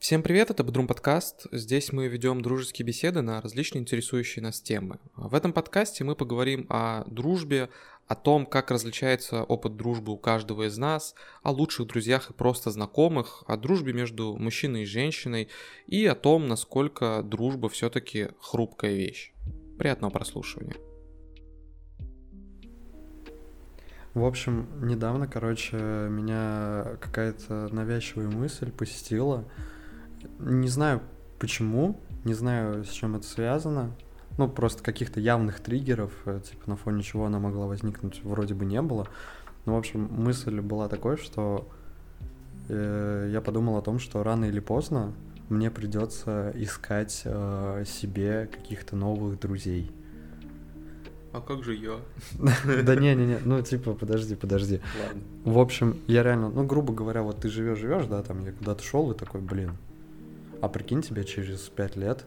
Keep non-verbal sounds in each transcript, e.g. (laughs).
Всем привет, это Бодрум подкаст. Здесь мы ведем дружеские беседы на различные интересующие нас темы. В этом подкасте мы поговорим о дружбе, о том, как различается опыт дружбы у каждого из нас, о лучших друзьях и просто знакомых, о дружбе между мужчиной и женщиной и о том, насколько дружба все-таки хрупкая вещь. Приятного прослушивания. В общем, недавно, короче, меня какая-то навязчивая мысль посетила. Не знаю почему, не знаю, с чем это связано. Ну, просто каких-то явных триггеров, э, типа на фоне чего она могла возникнуть, вроде бы не было. Но, в общем, мысль была такой, что э, я подумал о том, что рано или поздно мне придется искать э, себе каких-то новых друзей. А как же я? (laughs) Да не, не, не, ну типа, подожди, подожди. Ладно. В общем, я реально, ну, грубо говоря, вот ты живешь, живешь, да, там я куда-то шел и такой, блин, а прикинь, тебе через пять лет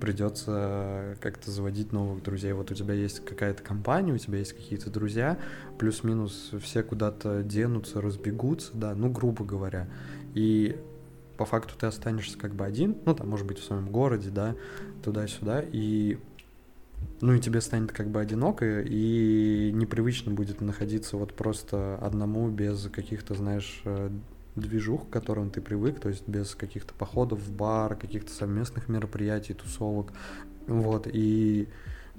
придется как-то заводить новых друзей. Вот у тебя есть какая-то компания, у тебя есть какие-то друзья, плюс-минус все куда-то денутся, разбегутся, да, ну, грубо говоря. И по факту ты останешься как бы один, ну, там, может быть, в своем городе, да, туда-сюда, и ну и тебе станет как бы одиноко, и непривычно будет находиться вот просто одному без каких-то, знаешь, э, движух, к которым ты привык, то есть без каких-то походов в бар, каких-то совместных мероприятий, тусовок, вот, и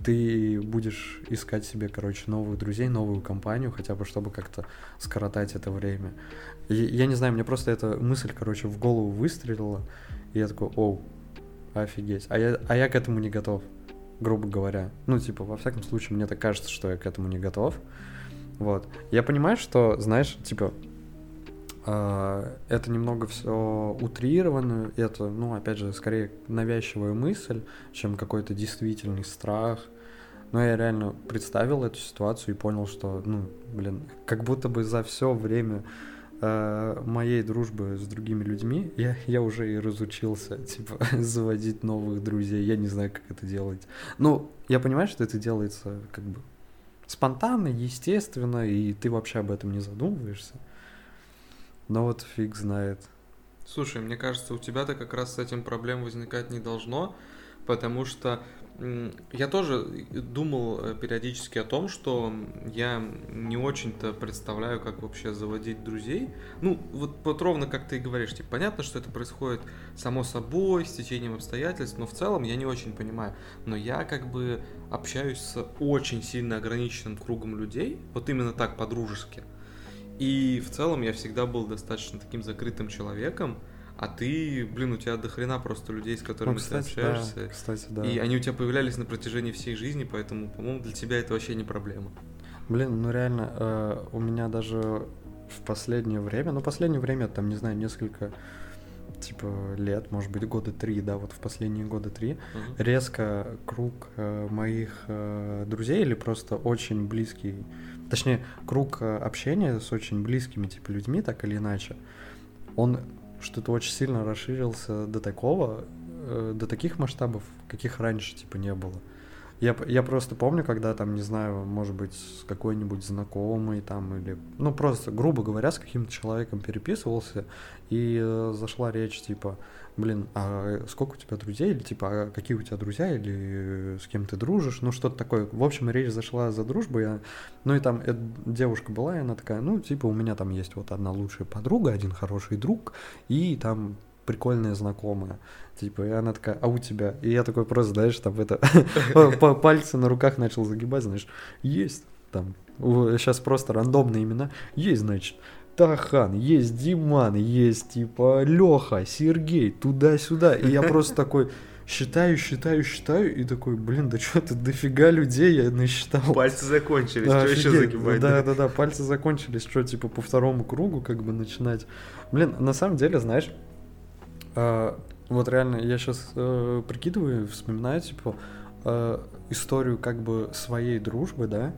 ты будешь искать себе, короче, новых друзей, новую компанию, хотя бы чтобы как-то скоротать это время. И, я не знаю, мне просто эта мысль, короче, в голову выстрелила, и я такой, оу, офигеть, а я, а я к этому не готов грубо говоря. Ну, типа, во всяком случае, мне так кажется, что я к этому не готов. Вот. Я понимаю, что, знаешь, типа, это немного все утрировано, это, ну, опять же, скорее навязчивая мысль, чем какой-то действительный страх. Но я реально представил эту ситуацию и понял, что, ну, блин, как будто бы за все время э, моей дружбы с другими людьми я, я уже и разучился, (laughs) типа, заводить новых друзей. Я не знаю, как это делать. Ну, я понимаю, что это делается как бы спонтанно, естественно, и ты вообще об этом не задумываешься. Но вот фиг знает. Слушай, мне кажется, у тебя-то как раз с этим проблем возникать не должно, потому что я тоже думал э, периодически о том, что я не очень-то представляю, как вообще заводить друзей. Ну, вот, вот ровно как ты и говоришь, типа, понятно, что это происходит само собой, с течением обстоятельств, но в целом я не очень понимаю. Но я как бы общаюсь с очень сильно ограниченным кругом людей, вот именно так, по-дружески. И в целом я всегда был достаточно таким закрытым человеком, а ты, блин, у тебя дохрена просто людей, с которыми ну, кстати, ты общаешься. Да, кстати, да. И они у тебя появлялись на протяжении всей жизни, поэтому, по-моему, для тебя это вообще не проблема. Блин, ну реально, э, у меня даже в последнее время, ну последнее время, там, не знаю, несколько типа лет, может быть, года три, да, вот в последние года три, uh-huh. резко круг э, моих э, друзей или просто очень близкий, точнее, круг э, общения с очень близкими, типа, людьми, так или иначе, он что-то очень сильно расширился до такого, э, до таких масштабов, каких раньше, типа, не было. Я, я просто помню, когда там, не знаю, может быть, с какой-нибудь знакомой там или, ну, просто, грубо говоря, с каким-то человеком переписывался, и э, зашла речь, типа, блин, а сколько у тебя друзей, или типа, а какие у тебя друзья, или с кем ты дружишь, ну что-то такое. В общем, речь зашла за дружбу, я... ну и там эта девушка была, и она такая, ну типа у меня там есть вот одна лучшая подруга, один хороший друг, и там прикольная знакомая. Типа, и она такая, а у тебя? И я такой просто, знаешь, там это, (laughs) пальцы на руках начал загибать, знаешь, есть там, сейчас просто рандомные имена, есть, значит, Тахан, есть Диман, есть типа Леха, Сергей, туда-сюда. И я просто такой считаю, считаю, считаю, и такой, блин, да что ты дофига людей я насчитал. Пальцы закончились, да, что еще загибать? Да, да, да, пальцы закончились, что типа по второму кругу как бы начинать. Блин, на самом деле, знаешь, э, вот реально я сейчас э, прикидываю, вспоминаю, типа, э, историю как бы своей дружбы, да,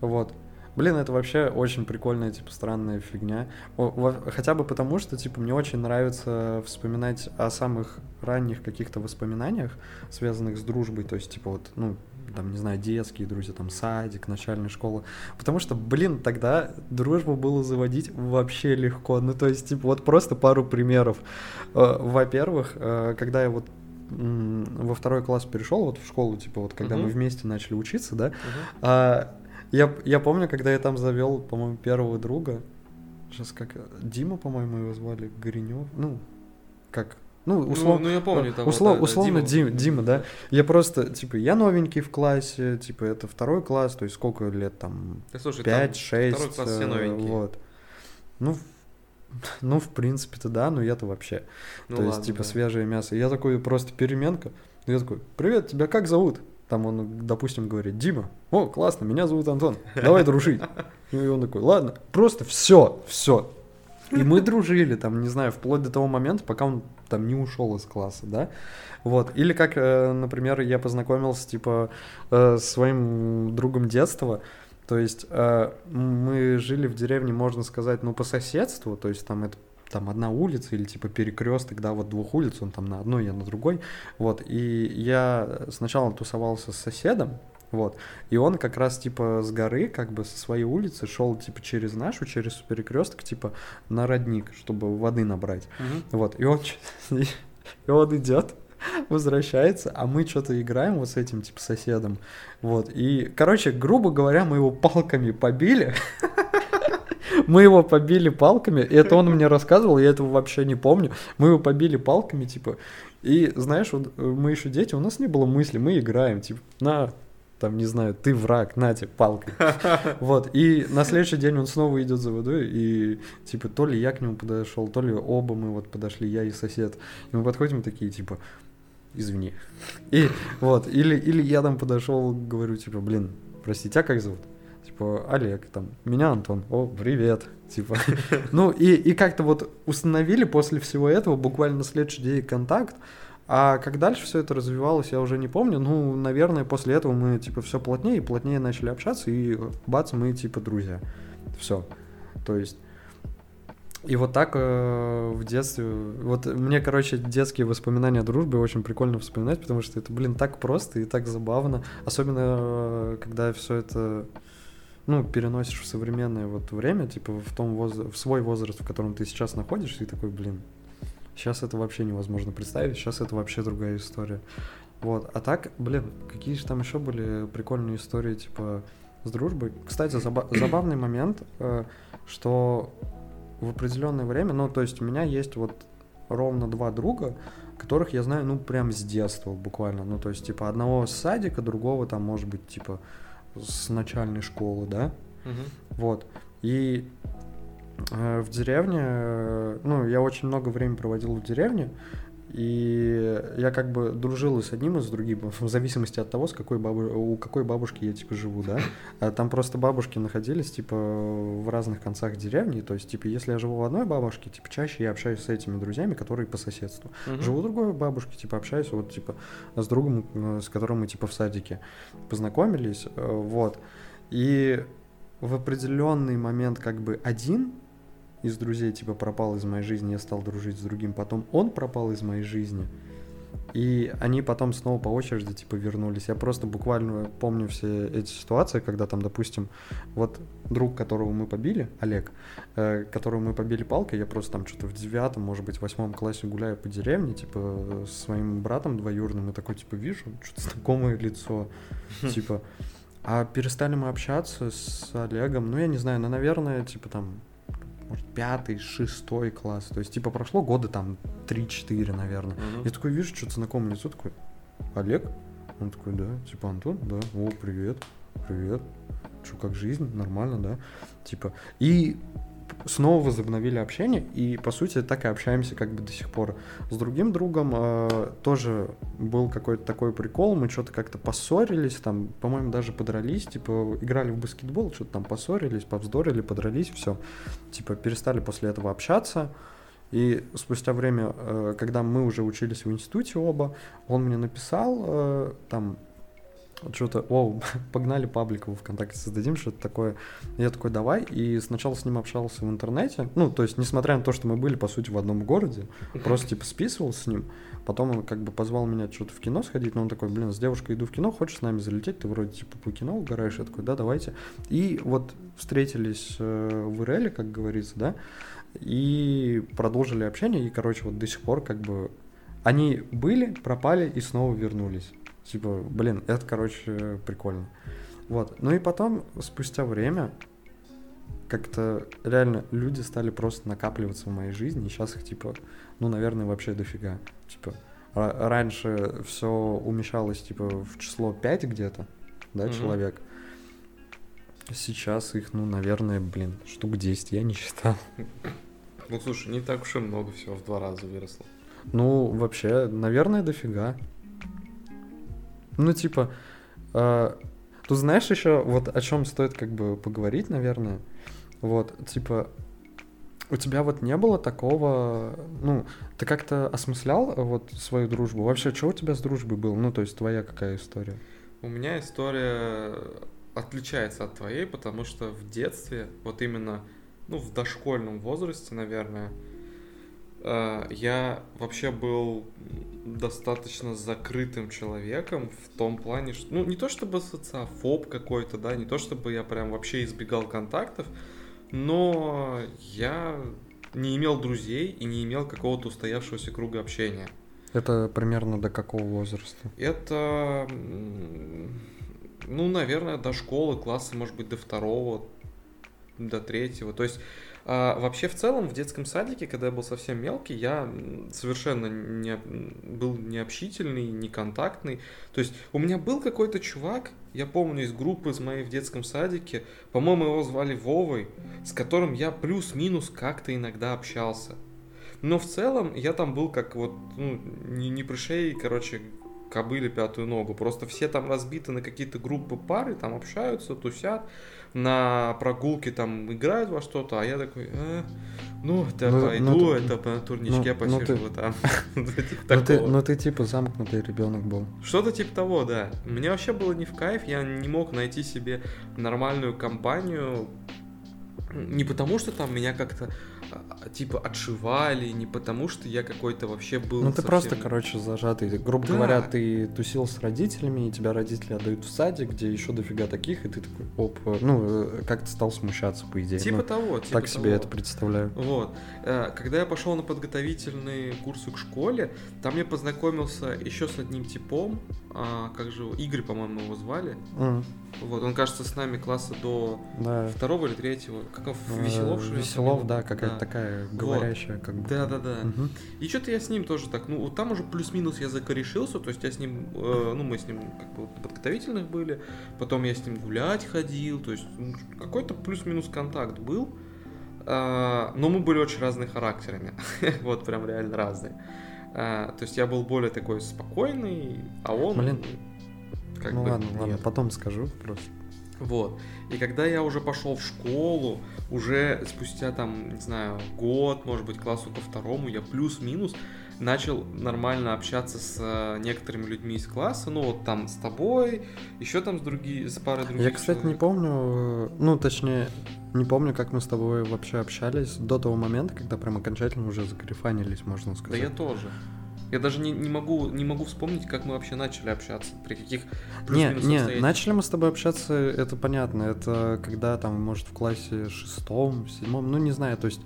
вот, Блин, это вообще очень прикольная, типа, странная фигня. Хотя бы потому, что, типа, мне очень нравится вспоминать о самых ранних каких-то воспоминаниях, связанных с дружбой. То есть, типа, вот, ну, там, не знаю, детские друзья, там, садик, начальная школа. Потому что, блин, тогда дружбу было заводить вообще легко. Ну, то есть, типа, вот просто пару примеров. Э, во-первых, э, когда я вот во второй класс перешел, вот в школу, типа, вот когда uh-huh. мы вместе начали учиться, да, uh-huh. Я, я помню, когда я там завел, по-моему, первого друга, сейчас как, Дима, по-моему, его звали, Горенев, ну, как, ну, услов... ну, ну я помню того, услов... да, условно да, Дима. Дима, Дима, да. Я просто, типа, я новенький в классе, типа, это второй класс, то есть сколько лет там? Да, слушай, 5, 6. Второй класс все новенькие. Вот. Ну, ну, в принципе-то да, но я-то вообще. Ну, то ладно, есть, типа, да. свежее мясо. Я такой просто переменка. Я такой, привет, тебя как зовут? Там он, допустим, говорит, Дима, о, классно, меня зовут Антон, давай дружить. И он такой, ладно, просто все, все. И мы дружили, там, не знаю, вплоть до того момента, пока он там не ушел из класса, да. Вот. Или как, э, например, я познакомился, типа, э, с своим другом детства, то есть э, мы жили в деревне, можно сказать, ну, по соседству, то есть там это там одна улица или типа перекресток, да, вот двух улиц, он там на одной, я на другой, вот, и я сначала тусовался с соседом, вот, и он как раз типа с горы, как бы со своей улицы шел типа через нашу, через перекресток, типа на родник, чтобы воды набрать, угу. вот, и он, и он идет, возвращается, а мы что-то играем вот с этим, типа, соседом. Вот. И, короче, грубо говоря, мы его палками побили. (laughs) Мы его побили палками, и это он мне рассказывал, я этого вообще не помню. Мы его побили палками, типа, и знаешь, вот мы еще дети, у нас не было мысли, мы играем, типа, на, там, не знаю, ты враг, на тебе палкой. (laughs) Вот, и на следующий день он снова идет за водой, и, типа, то ли я к нему подошел, то ли оба мы вот подошли, я и сосед. И мы подходим такие, типа, извини. И вот, или, или я там подошел, говорю, типа, блин, прости, тебя как зовут? Типа, Олег, там, меня Антон, о, привет, (laughs) типа. Ну, и, и как-то вот установили после всего этого буквально на следующий день контакт, а как дальше все это развивалось, я уже не помню. Ну, наверное, после этого мы, типа, все плотнее и плотнее начали общаться, и бац, мы, типа, друзья. Все. То есть и вот так э, в детстве, вот мне, короче, детские воспоминания о дружбе очень прикольно вспоминать, потому что это, блин, так просто и так забавно, особенно э, когда все это, ну, переносишь в современное вот время, типа в том воз... в свой возраст, в котором ты сейчас находишься, и такой, блин, сейчас это вообще невозможно представить, сейчас это вообще другая история. Вот, а так, блин, какие же там еще были прикольные истории, типа, с дружбой. Кстати, заба- (coughs) забавный момент, э, что в определенное время, ну, то есть у меня есть вот ровно два друга, которых я знаю, ну, прям с детства буквально. Ну, то есть, типа, одного с садика, другого там, может быть, типа, с начальной школы, да? Угу. Вот. И э, в деревне, э, ну, я очень много времени проводил в деревне, и я как бы дружил и с одним, и с другим, (laughs) в зависимости от того, с какой бабу... у какой бабушки я, типа, живу, да. (laughs) А там просто бабушки находились, типа, в разных концах деревни, то есть, типа, если я живу в одной бабушке, типа, чаще я общаюсь с этими друзьями, которые по соседству. Угу. Живу в другой бабушке, типа, общаюсь вот, типа, с другом, э, с которым мы, типа, в садике познакомились, э, вот. И в определенный момент, как бы, один из друзей, типа, пропал из моей жизни, я стал дружить с другим, потом он пропал из моей жизни, и они потом снова по очереди, типа, вернулись. Я просто буквально помню все эти ситуации, когда там, допустим, вот друг, которого мы побили, Олег, э, которого мы побили палкой, я просто там что-то в девятом, может быть, восьмом классе гуляю по деревне, типа, со своим братом двоюродным, и такой, типа, вижу, что-то знакомое лицо, типа, а перестали мы общаться с Олегом, ну, я не знаю, ну, наверное, типа, там, может, пятый, шестой класс. То есть, типа, прошло года там 3-4, наверное. Угу. Я такой вижу, что-то знакомое лицо, такой, Олег? Он такой, да. Типа, Антон? Да. О, привет. Привет. Что, как жизнь? Нормально, да? Типа, и снова возобновили общение, и по сути так и общаемся как бы до сих пор. С другим другом э, тоже был какой-то такой прикол, мы что-то как-то поссорились, там, по-моему, даже подрались, типа, играли в баскетбол, что-то там поссорились, повздорили, подрались, все. Типа, перестали после этого общаться. И спустя время, э, когда мы уже учились в институте оба, он мне написал, э, там, что-то, о, (laughs) погнали паблик в ВКонтакте создадим, что-то такое. Я такой, давай, и сначала с ним общался в интернете, ну, то есть, несмотря на то, что мы были, по сути, в одном городе, просто, типа, списывался с ним, потом он, как бы, позвал меня что-то в кино сходить, но он такой, блин, с девушкой иду в кино, хочешь с нами залететь, ты вроде, типа, по кино угораешь, я такой, да, давайте. И вот встретились э, в Иреле, как говорится, да, и продолжили общение, и, короче, вот до сих пор, как бы, они были, пропали и снова вернулись. Типа, блин, это, короче, прикольно. Вот. Ну и потом, спустя время, как-то реально люди стали просто накапливаться в моей жизни, и сейчас их, типа, ну, наверное, вообще дофига. Типа, раньше все умещалось, типа, в число 5 где-то, да, mm-hmm. человек. Сейчас их, ну, наверное, блин, штук 10, я не считал. Ну, слушай, не так уж и много всего, в два раза выросло. Ну, вообще, наверное, дофига. Ну, типа, э, тут знаешь еще, вот о чем стоит как бы поговорить, наверное. Вот, типа, у тебя вот не было такого, ну, ты как-то осмыслял вот свою дружбу? Вообще, что у тебя с дружбой было? Ну, то есть твоя какая история? У меня история отличается от твоей, потому что в детстве, вот именно, ну, в дошкольном возрасте, наверное, Э, я вообще был достаточно закрытым человеком в том плане, что, ну, не то чтобы социофоб какой-то, да, не то чтобы я прям вообще избегал контактов, но я не имел друзей и не имел какого-то устоявшегося круга общения. Это примерно до какого возраста? Это, ну, наверное, до школы, класса, может быть, до второго, до третьего. То есть а, вообще, в целом, в детском садике, когда я был совсем мелкий, я совершенно не, был необщительный, неконтактный. То есть у меня был какой-то чувак, я помню, из группы из моей в детском садике, по-моему, его звали Вовой, с которым я плюс-минус как-то иногда общался. Но в целом я там был как вот, ну, не, не пришей, короче, кобыли пятую ногу. Просто все там разбиты на какие-то группы пары, там общаются, тусят на прогулке там играют во что-то, а я такой, э, ну, да ну, пойду, ну, это по турничке ну, посижу (laughs) ну, ты... там. ну, ты, ну ты типа замкнутый ребенок был. Что-то типа того, да. Мне вообще было не в кайф, я не мог найти себе нормальную компанию, не потому что там меня как-то типа отшивали, не потому что я какой-то вообще был. Ну ты совсем... просто, короче, зажатый. Грубо да. говоря, ты тусил с родителями, и тебя родители отдают в садик, где еще дофига таких, и ты такой, оп, ну, э, как-то стал смущаться, по идее. Типа ну, того, типа Так себе того. это представляю. Вот. Э, когда я пошел на подготовительные курсы к школе, там я познакомился еще с одним типом, а, как же Игорь, по-моему, его звали. Mm. Вот, он, кажется, с нами класса до да. второго или третьего. Как он, Веселов, что ли? Веселов, да, какая-то да. такая говорящая, вот. как бы. Да, да, да. Угу. И что-то я с ним тоже так, ну, там уже плюс-минус я закорешился, то есть я с ним, э, ну, мы с ним как бы подготовительных были, потом я с ним гулять ходил, то есть ну, какой-то плюс-минус контакт был. Э, но мы были очень разные характерами. (laughs) вот прям реально разные. Э, то есть я был более такой спокойный, а он... Блин, как ну бы ладно, нет. ладно, потом скажу просто. Вот. И когда я уже пошел в школу, уже спустя там, не знаю, год, может быть, классу ко второму, я плюс-минус начал нормально общаться с э, некоторыми людьми из класса, ну вот там с тобой, еще там с другими, с парой других. Я, кстати, человек. не помню, э, ну точнее, не помню, как мы с тобой вообще общались до того момента, когда прям окончательно уже закарифанились, можно сказать. Да я тоже. Я даже не, не, могу, не могу вспомнить, как мы вообще начали общаться, при каких Не, не, начали мы с тобой общаться, это понятно, это когда там, может, в классе шестом, седьмом, ну не знаю, то есть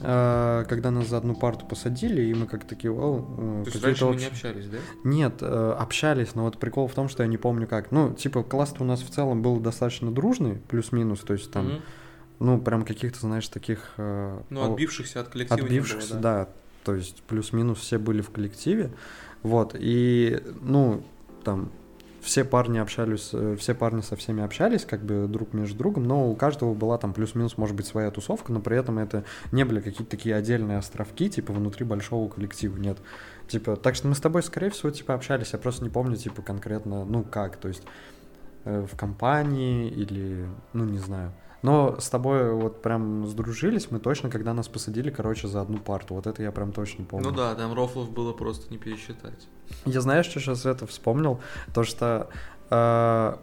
э, когда нас за одну парту посадили, и мы как такие, о, э, То есть раньше мы не общались, да? Нет, э, общались, но вот прикол в том, что я не помню как. Ну, типа, класс у нас в целом был достаточно дружный, плюс-минус, то есть там, mm-hmm. ну, прям каких-то, знаешь, таких... Ну, отбившихся от коллектива Отбившихся, было, да. да то есть плюс-минус все были в коллективе, вот, и, ну, там, все парни общались, э, все парни со всеми общались, как бы друг между другом, но у каждого была там плюс-минус, может быть, своя тусовка, но при этом это не были какие-то такие отдельные островки, типа, внутри большого коллектива, нет. Типа, так что мы с тобой, скорее всего, типа, общались, я просто не помню, типа, конкретно, ну, как, то есть э, в компании или, ну, не знаю. Но с тобой вот прям сдружились мы точно, когда нас посадили, короче, за одну парту. Вот это я прям точно помню. Ну да, там рофлов было просто не пересчитать. Я знаешь, что сейчас это вспомнил? То, что А,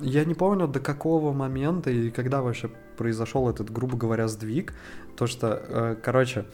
я не помню, до какого момента и когда вообще произошел этот, грубо говоря, сдвиг. То, что, э, короче, э,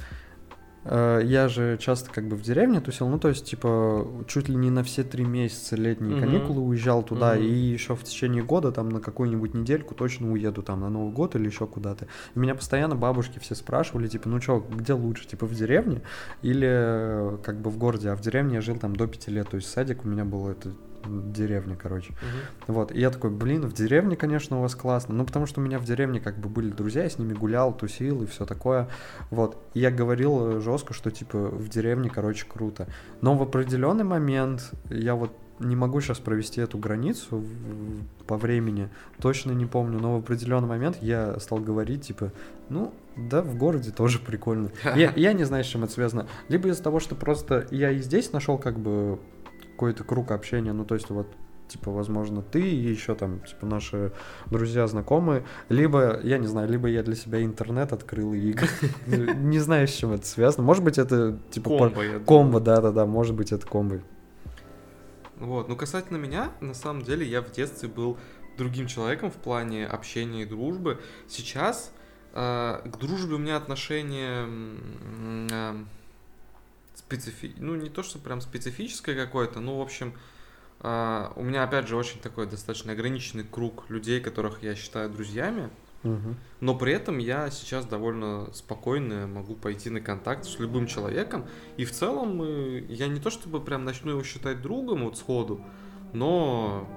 я же часто как бы в деревне тусил, ну, то есть, типа, чуть ли не на все три месяца летние Мгм. каникулы уезжал туда, Мгм. и еще в течение года, там, на какую-нибудь недельку точно уеду, там, на Новый год или еще куда-то. И меня постоянно бабушки все спрашивали, типа, ну что, где лучше, типа, в деревне или э, как бы в городе? А в деревне я жил там до пяти лет, то есть садик у меня был, это деревня, короче. Мгм. Вот, и я такой, блин, в деревне, конечно, у вас классно. Ну, потому что у меня в деревне как бы были друзья, я с ними гулял, тусил и все такое. Вот, и я говорил жестко, что типа в деревне, короче, круто. Но в определенный момент я вот не могу сейчас провести эту границу по времени, точно не помню, но в определенный момент я стал говорить, типа, ну, да, в городе тоже прикольно. (laughs) Я, я не знаю, с чем это связано. Либо из-за того, что просто я и здесь нашел как бы какой-то круг общения, ну, то есть вот типа, возможно, ты и еще там, типа, наши друзья, знакомые, либо, я не знаю, либо я для себя интернет открыл и (laughs) не знаю, с чем это связано. Может быть, это, типа, Комбо, да-да-да, может быть, это комбо. Вот, ну касательно меня, на самом деле я в детстве был другим человеком в плане общения и дружбы. Сейчас э, к дружбе у меня отношение специфи... ну не то, что прям специфическое какое-то, ну в общем э, у меня опять же очень такой достаточно ограниченный круг людей, которых я считаю друзьями. Мгм. Но при этом я сейчас довольно спокойно могу пойти на контакт с любым человеком. И в целом э, я не то чтобы прям начну его считать другом вот сходу, но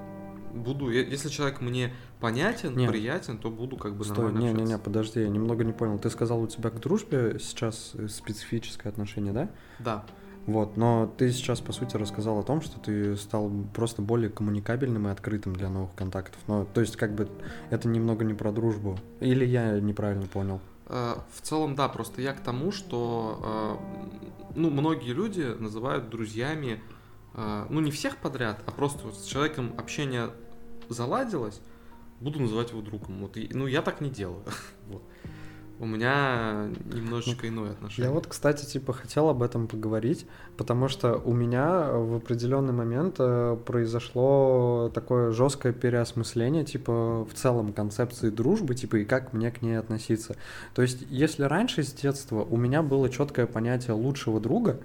буду, если человек мне понятен, Не. приятен, то буду как бы Стой, нормально не-не-не, общаться. подожди, я немного не понял. Ты сказал, у тебя к дружбе сейчас э, специфическое отношение, да? Да. Вот, но ты сейчас, по сути, рассказал о том, что ты стал просто более коммуникабельным и открытым для новых контактов. Но, то есть, как бы, это немного не про дружбу. Или я неправильно понял? Э, В целом, да, просто я к тому, что э, ну, многие люди называют друзьями, ну, не всех подряд, а просто с человеком общение заладилось, буду называть его другом. Вот, и- ну, я так не делаю. (laughs) Вот. У меня немножечко иное отношение. Я вот, кстати, типа хотел об этом поговорить, потому что у меня в определенный момент э, произошло такое жесткое переосмысление, типа в целом концепции дружбы, типа и как мне к ней относиться. То есть, если раньше с детства у меня было четкое понятие лучшего друга,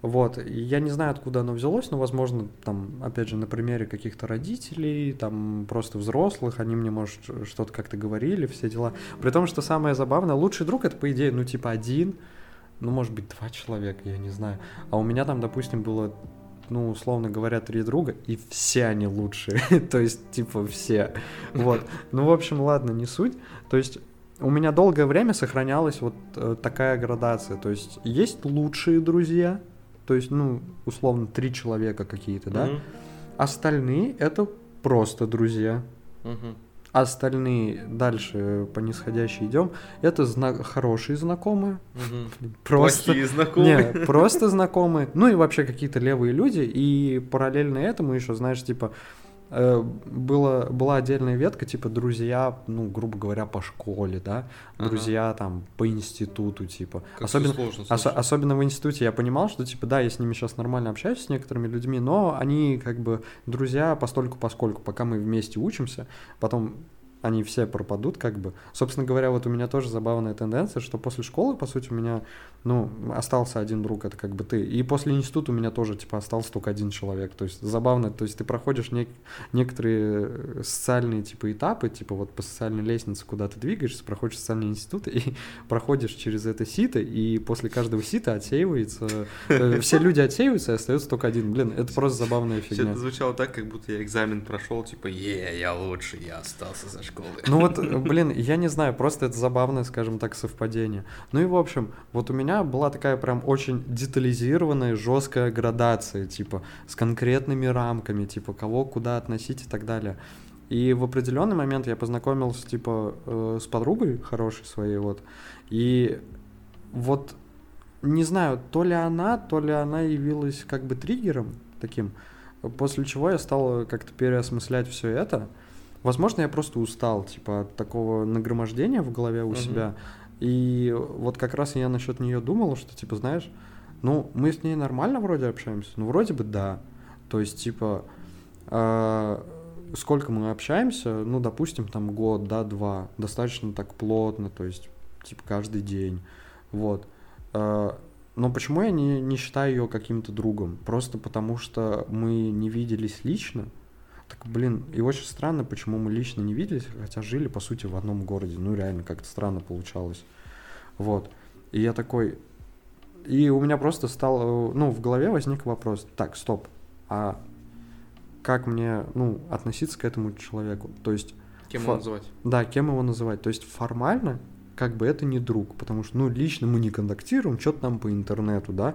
вот, я не знаю, откуда оно взялось, но, возможно, там, опять же, на примере каких-то родителей, там, просто взрослых, они мне, может, что-то как-то говорили, все дела. При том, что самое забавное, лучший друг это, по идее, ну, типа, один, ну, может быть, два человека, я не знаю. А у меня там, допустим, было, ну, условно говоря, три друга, и все они лучшие. (laughs) То есть, типа, все. Вот. Ну, в общем, ладно, не суть. То есть, у меня долгое время сохранялась вот э, такая градация. То есть, есть лучшие друзья, то есть, ну, условно, три человека какие-то, да? Мгм. Остальные — это просто друзья. Мгм. Остальные дальше по нисходящей идем. Это зна- хорошие знакомые. Мгм. (laughs) Просто Плохие знакомые. не, просто знакомые. Ну и вообще какие-то левые люди. И параллельно этому еще, знаешь, типа было, была отдельная ветка, типа друзья, ну, грубо говоря, по школе, да, Ага. друзья там по институту, типа. Как особенно, сложно, ос- особенно в институте я понимал, что, типа, да, я с ними сейчас нормально общаюсь, с некоторыми людьми, но они как бы друзья постольку поскольку, пока мы вместе учимся, потом они все пропадут, как бы. Собственно говоря, вот у меня тоже забавная тенденция, что после школы, по сути, у меня, ну, остался один друг, это как бы ты. И после института у меня тоже, типа, остался только один человек. То есть забавно, то есть ты проходишь нек- некоторые э, социальные, типа, этапы, типа, вот по социальной лестнице, куда ты двигаешься, проходишь социальный институт и (laughs) проходишь через это сито, и после каждого сита отсеивается, э, (laughs) все люди отсеиваются, и остается только один. Блин, это просто забавная фигня. это звучало так, как будто я экзамен прошел, типа, е, я лучше, я остался за школы. Ну вот, блин, я не знаю, просто это забавное, скажем так, совпадение. Ну и в общем, вот у меня была такая прям очень детализированная, жесткая градация, типа, с конкретными рамками, типа, кого куда относить и так далее. И в определенный момент я познакомился, типа, э, с подругой хорошей своей, вот, и вот, не знаю, то ли она, то ли она явилась как бы триггером таким, после чего я стал как-то переосмыслять все это, Возможно, я просто устал, типа, от такого нагромождения в голове у Мгм. себя. И вот как раз я насчет нее думал, что, типа, знаешь, ну, мы с ней нормально вроде общаемся, ну, вроде бы да. То есть, типа, а, сколько мы общаемся, ну, допустим, там год, да, два, достаточно так плотно, то есть, типа, каждый день, вот. А, но почему я не, не считаю ее каким-то другом? Просто потому что мы не виделись лично. Так, блин, и очень странно, почему мы лично не виделись, хотя жили, по сути, в одном городе. Ну, реально, как-то странно получалось. Вот. И я такой... И у меня просто стал... Ну, в голове возник вопрос. Так, стоп. А как мне, ну, относиться к этому человеку? То есть... Кем фо... его называть? Да, кем его называть. То есть формально как бы это не друг, потому что, ну, лично мы не контактируем, что-то там по интернету, да.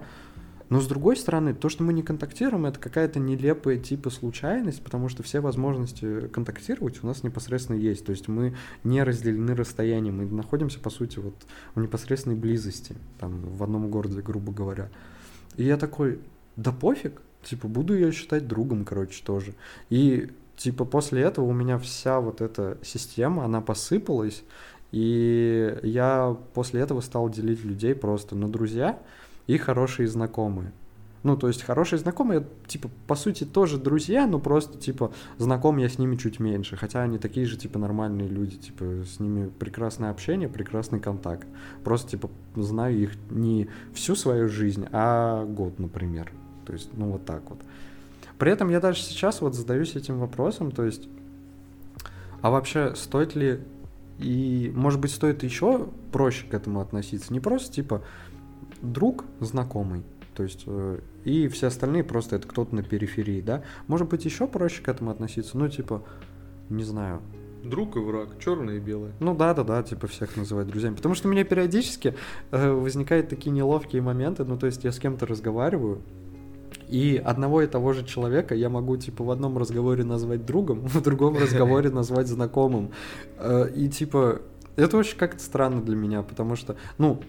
Но с другой стороны, то, что мы не контактируем, это какая-то нелепая типа случайность, потому что все возможности контактировать у нас непосредственно есть. То есть мы не разделены расстоянием, мы находимся, по сути, вот в непосредственной близости, там, в одном городе, грубо говоря. И я такой, да пофиг, типа, буду ее считать другом, короче, тоже. И, типа, после этого у меня вся вот эта система, она посыпалась, и я после этого стал делить людей просто на друзья и хорошие знакомые. Ну, то есть хорошие знакомые, типа, по сути, тоже друзья, но просто, типа, знаком я с ними чуть меньше. Хотя они такие же, типа, нормальные люди, типа, с ними прекрасное общение, прекрасный контакт. Просто, типа, знаю их не всю свою жизнь, а год, например. То есть, ну, вот так вот. При этом я даже сейчас вот задаюсь этим вопросом, то есть, а вообще стоит ли и, может быть, стоит еще проще к этому относиться. Не просто типа друг, знакомый. То есть э, и все остальные просто это кто-то на периферии, да. Может быть, еще проще к этому относиться. Ну, типа, не знаю. Друг и враг, черное и белое. Ну да, да, да, типа всех называть друзьями. Потому что у меня периодически э, возникают такие неловкие моменты. Ну, то есть я с кем-то разговариваю, и одного и того же человека я могу, типа, в одном разговоре назвать другом, (laughs) в другом разговоре (laughs) назвать знакомым. Э, и, типа, это очень как-то странно для меня, потому что, ну,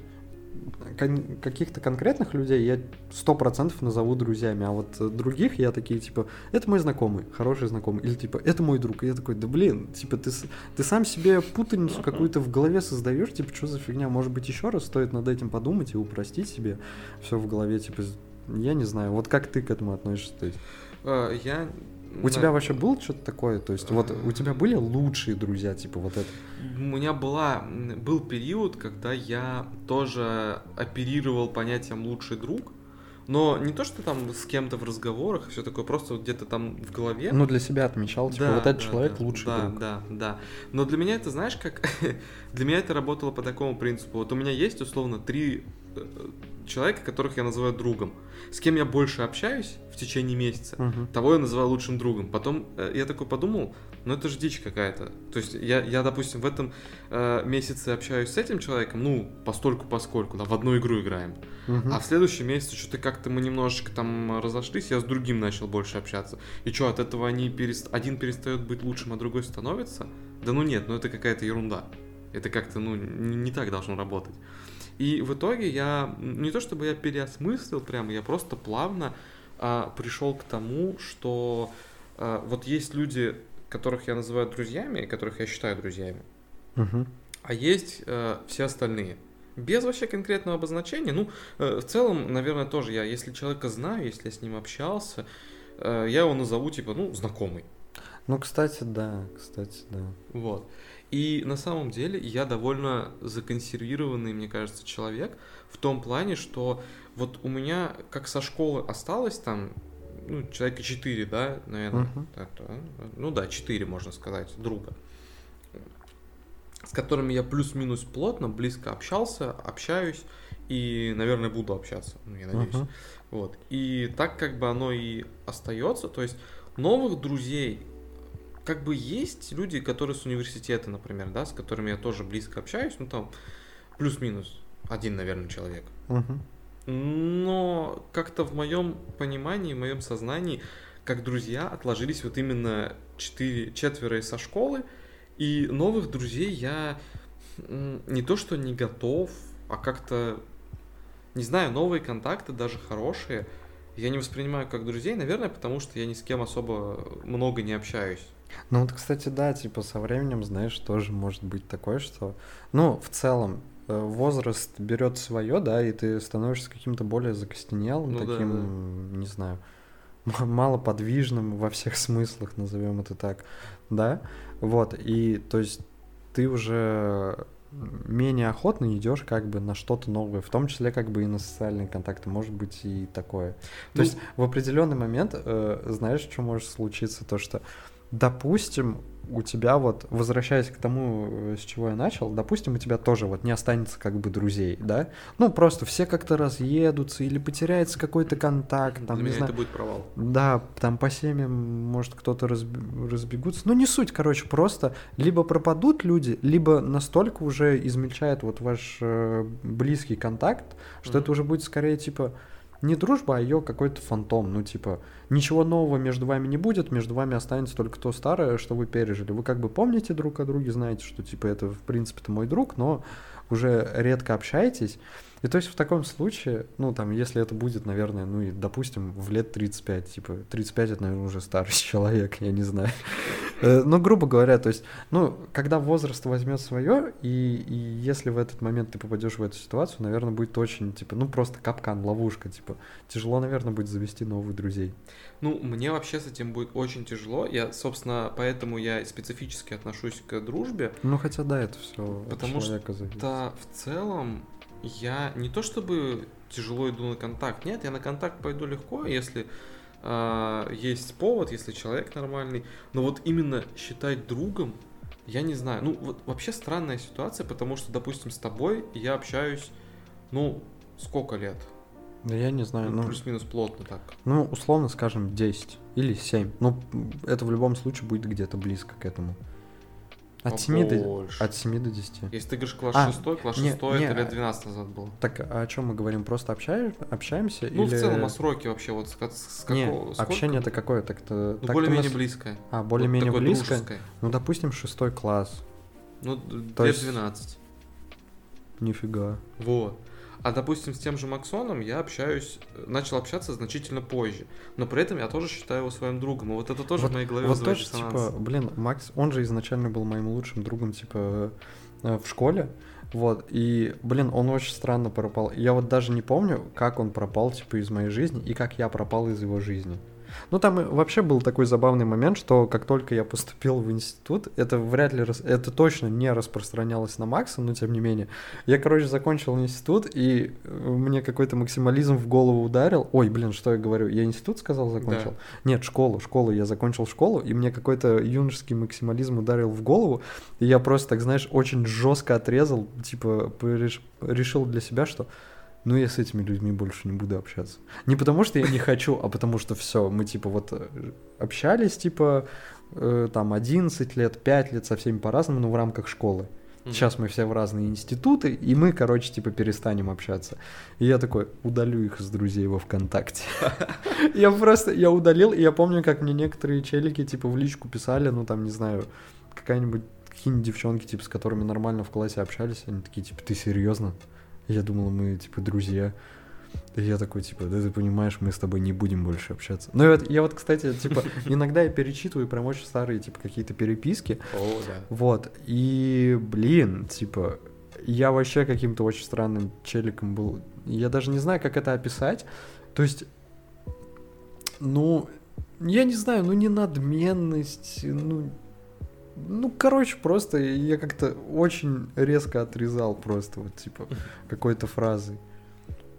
каких-то конкретных людей я сто процентов назову друзьями, а вот других я такие, типа, это мой знакомый, хороший знакомый, или, типа, это мой друг, и я такой, да блин, типа, ты, ты сам себе путаницу какую-то в голове создаешь, типа, что за фигня, может быть, еще раз стоит над этим подумать и упростить себе все в голове, типа, я не знаю, вот как ты к этому относишься? То есть? А, я у тебя вообще было что-то такое? То есть, вот у тебя были лучшие друзья, типа вот это? У меня была, был период, когда я тоже оперировал понятием лучший друг. Но не то, что там с кем-то в разговорах, все такое, просто где-то там в голове. Ну, для себя отмечал, типа, да, вот этот да, человек да, лучший да, друг. Да, да, да. Но для меня это, знаешь, как... (laughs) для меня это работало по такому принципу. Вот у меня есть, условно, три человека, которых я называю другом. С кем я больше общаюсь в течение месяца, uh-huh. того я называю лучшим другом. Потом э, я такой подумал, ну это же дичь какая-то. То есть я, я допустим, в этом э, месяце общаюсь с этим человеком, ну, постольку поскольку, да, в одну игру играем. Uh-huh. А в следующем месяце что-то как-то мы немножечко там разошлись, я с другим начал больше общаться. И что, от этого они перест... один перестает быть лучшим, а другой становится? Да ну нет, ну это какая-то ерунда. Это как-то, ну, не, не так должно работать. И в итоге я, не то чтобы я переосмыслил прямо, я просто плавно а, пришел к тому, что а, вот есть люди, которых я называю друзьями, которых я считаю друзьями, угу. а есть а, все остальные. Без вообще конкретного обозначения. Ну, э, в целом, наверное, тоже я, если человека знаю, если я с ним общался, э, я его назову, типа, ну, знакомый. Ну, кстати, да, кстати, да. Вот. И на самом деле я довольно законсервированный, мне кажется, человек в том плане, что вот у меня как со школы осталось там ну, человека 4, да, наверное. Uh-huh. Так, ну да, 4, можно сказать, друга. С которыми я плюс-минус плотно, близко общался, общаюсь и, наверное, буду общаться, ну, я надеюсь. Uh-huh. Вот. И так как бы оно и остается, то есть новых друзей как бы есть люди, которые с университета, например, да, с которыми я тоже близко общаюсь, ну там плюс-минус один, наверное, человек. Угу. Но как-то в моем понимании, в моем сознании, как друзья отложились вот именно четыре, четверо со школы, и новых друзей я не то что не готов, а как-то, не знаю, новые контакты, даже хорошие, я не воспринимаю как друзей, наверное, потому что я ни с кем особо много не общаюсь. Ну вот, кстати, да, типа со временем, знаешь, тоже может быть такое, что, ну, в целом, э, возраст берет свое, да, и ты становишься каким-то более закостенелым, ну, таким, да, да. не знаю, малоподвижным во всех смыслах, назовем это так, да, вот, и то есть ты уже менее охотно идешь как бы на что-то новое, в том числе как бы и на социальные контакты, может быть и такое. То Ну- есть в определенный момент, э, знаешь, что может случиться, то что, допустим, у тебя вот, возвращаясь к тому, э, с чего я начал, допустим, у тебя тоже вот не останется как бы друзей, да? Ну, просто все как-то разъедутся или потеряется какой-то контакт, там, Для не меня знаю, это будет провал. да, там по семьям, может, кто-то разби- разбегутся. Ну, не суть, короче, просто либо пропадут люди, либо настолько уже измельчает вот ваш э, близкий контакт, что Мгм. это уже будет скорее, типа, не дружба, а ее какой-то фантом. Ну, типа, ничего нового между вами не будет, между вами останется только то старое, что вы пережили. Вы как бы помните друг о друге, знаете, что, типа, это, в принципе-то мой друг, но уже редко общаетесь. И то есть в таком случае, ну, там, если это будет, наверное, ну, и, допустим, в лет 35, типа, 35 это, наверное, уже старый (laughs) человек, я не знаю. Э, Ну, грубо говоря, то есть, ну, когда возраст возьмет свое, и, и если в этот момент ты попадешь в эту ситуацию, наверное, будет очень, типа, ну, просто капкан, ловушка, типа, тяжело, наверное, будет завести новых друзей. Ну, мне вообще с этим будет очень тяжело. Я, собственно, поэтому я специфически отношусь к дружбе. Ну, хотя, да, это все от Потому что в целом, я не то чтобы тяжело иду на контакт. Нет, я на контакт пойду легко, если а, есть повод, если человек нормальный. Но вот именно считать другом, я не знаю. Ну, вот вообще странная ситуация, потому что, допустим, с тобой я общаюсь, ну, сколько лет? Да я не знаю, Ну, ну, Плюс-минус плотно так. ну, условно скажем, 10 или 7. Ну, это в любом случае будет где-то близко к этому. От 7 до, Побольше. от 7 до 10. Если ты говоришь класс А, 6, класс не, 6 не, это лет а- 12 назад было. Так, а о чем мы говорим? Просто общаем, общаемся? Ну, или... в целом, о сроке вообще, вот с, с Не, какого... сколько? общение это какое? Так-то, Ну, так-то более-менее нас- близкое. А, Вот более-менее такое близко? дружеское. Ну, допустим, шестой класс. Ну, То лет есть- 12. Нифига. Вот. А, допустим, с тем же Максоном я общаюсь, начал общаться значительно позже. Но при этом я тоже считаю его своим другом. И вот это тоже вот, в моей голове вот тоже, диссонанс. типа, блин, Макс, он же изначально был моим лучшим другом, типа, э, в школе. Вот, и, блин, он очень странно пропал. Я вот даже не помню, как он пропал, типа, из моей жизни, и как я пропал из его жизни. Ну, там вообще был такой забавный момент, что как только я поступил в институт, это вряд ли, это точно не распространялось на Макса, но тем не менее. Я, короче, закончил институт, и э, мне какой-то максимализм в голову ударил. Ой, блин, что я говорю? Я институт сказал закончил? Да. Нет, школу, школу. Я закончил школу, и мне какой-то юношеский максимализм ударил в голову, и я просто, так знаешь, очень жестко отрезал, типа, решил для себя, что ну я с этими людьми больше не буду общаться. Не потому что я не хочу, а потому что все, мы типа вот э, общались, типа, э, там 11 лет, 5 лет со всеми по-разному, но в рамках школы. Сейчас мы все в разные институты, и мы, короче, типа перестанем общаться. И я такой, удалю их с друзей во ВКонтакте. (laughs) Я просто, я удалил, и я помню, как мне некоторые челики, типа, в личку писали, ну, там, не знаю, какая-нибудь, какие-нибудь девчонки, типа, с которыми нормально в классе общались, они такие, типа, ты серьезно? Я думал, мы, типа, друзья. И я такой, типа, да ты понимаешь, мы с тобой не будем больше общаться. Ну, вот, я вот, кстати, типа, (laughs) иногда я перечитываю прям очень старые, типа, какие-то переписки, О, да. вот, и, блин, типа, я вообще каким-то очень странным челиком был. Я даже не знаю, как это описать. То есть, ну, я не знаю, ну не надменность, ну, ну, короче, просто я как-то очень резко отрезал просто вот, типа, (laughs) какой-то фразой.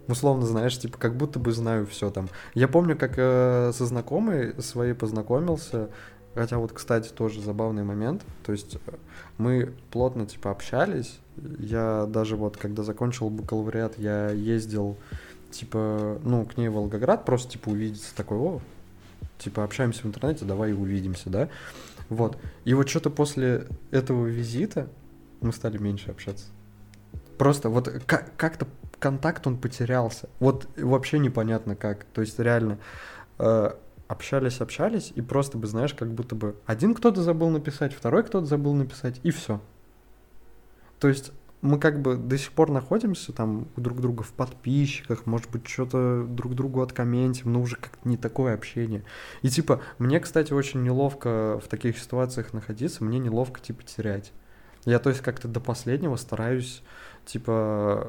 Условно, знаешь, типа, как будто бы знаю все там. Я помню, как э, со знакомой своей познакомился, хотя вот, кстати, тоже забавный момент. То есть э, мы плотно, типа, общались. Я даже вот, когда закончил бакалавриат, я ездил, типа, ну, к ней в Волгоград, просто, типа, увидеться такой, о, типа, общаемся в интернете, давай увидимся, да? Вот. И вот что-то после этого визита мы стали меньше общаться. Просто вот как- как-то контакт он потерялся. Вот вообще непонятно как. То есть реально э, общались, общались, и просто бы, знаешь, как будто бы один кто-то забыл написать, второй кто-то забыл написать, и все. То есть мы как бы до сих пор находимся там у друг друга в подписчиках, может быть, что-то друг другу откомментим, но уже как-то не такое общение. И типа, мне, кстати, очень неловко в таких ситуациях находиться, мне неловко, типа, терять. Я, то есть, как-то до последнего стараюсь, типа,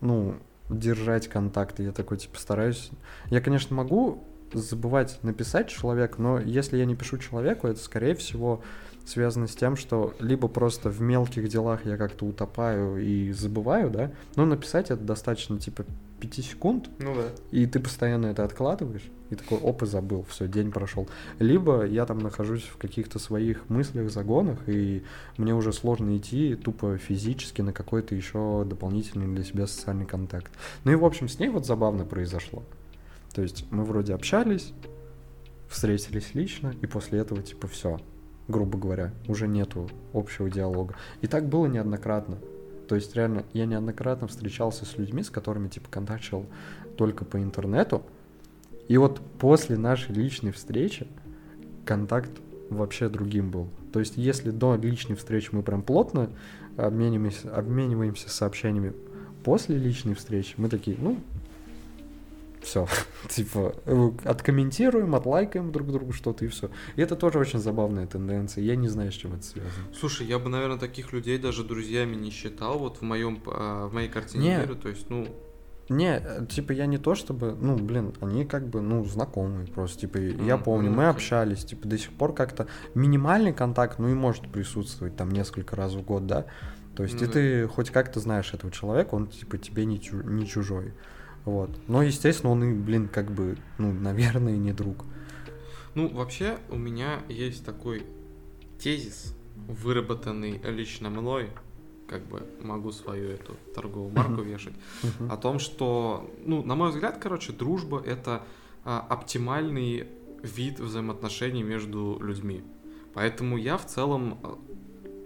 ну, держать контакты. Я такой, типа, стараюсь... Я, конечно, могу забывать написать человек, но если я не пишу человеку, это, скорее всего, связано с тем, что либо просто в мелких делах я как-то утопаю и забываю, да, но написать это достаточно, типа, 5 секунд, Ну да. и ты постоянно это откладываешь, и такой, оп, и забыл, все, день прошел. Либо я там нахожусь в каких-то своих мыслях, загонах, и мне уже сложно идти тупо физически на какой-то еще дополнительный для себя социальный контакт. Ну и, в общем, с ней вот забавно произошло. То есть мы вроде общались, встретились лично, и после этого, типа, все, грубо говоря, уже нету общего диалога. И так было неоднократно. То есть, реально, я неоднократно встречался с людьми, с которыми, типа, контактировал только по интернету. И вот после нашей личной встречи контакт вообще другим был. То есть, если до личной встречи мы прям плотно обмениваемся, обмениваемся сообщениями, после личной встречи мы такие, ну, все, (laughs) типа, э, откомментируем, отлайкаем друг другу что-то и все. И это тоже очень забавная тенденция. Я не знаю, с чем это связано. Слушай, я бы, наверное, таких людей даже друзьями не считал, вот в моем, в моей картине Не. мира, то есть, ну, Не, э, типа я не то чтобы, ну, блин, они как бы, ну, знакомые просто, типа, и я помню, ну, мы общались, типа, до сих пор как-то минимальный контакт, ну, и может присутствовать там несколько раз в год, да, то есть Ну и да. ты хоть как-то знаешь этого человека, он, типа, тебе не, чу- не чужой, вот. Но, естественно, он и, блин, как бы, ну, наверное, не друг. Ну, вообще, у меня есть такой тезис, выработанный лично мной, как бы могу свою эту торговую марку Мгм. вешать, Мгм. о том, что, ну, на мой взгляд, короче, дружба это а, оптимальный вид взаимоотношений между людьми. Поэтому я в целом а,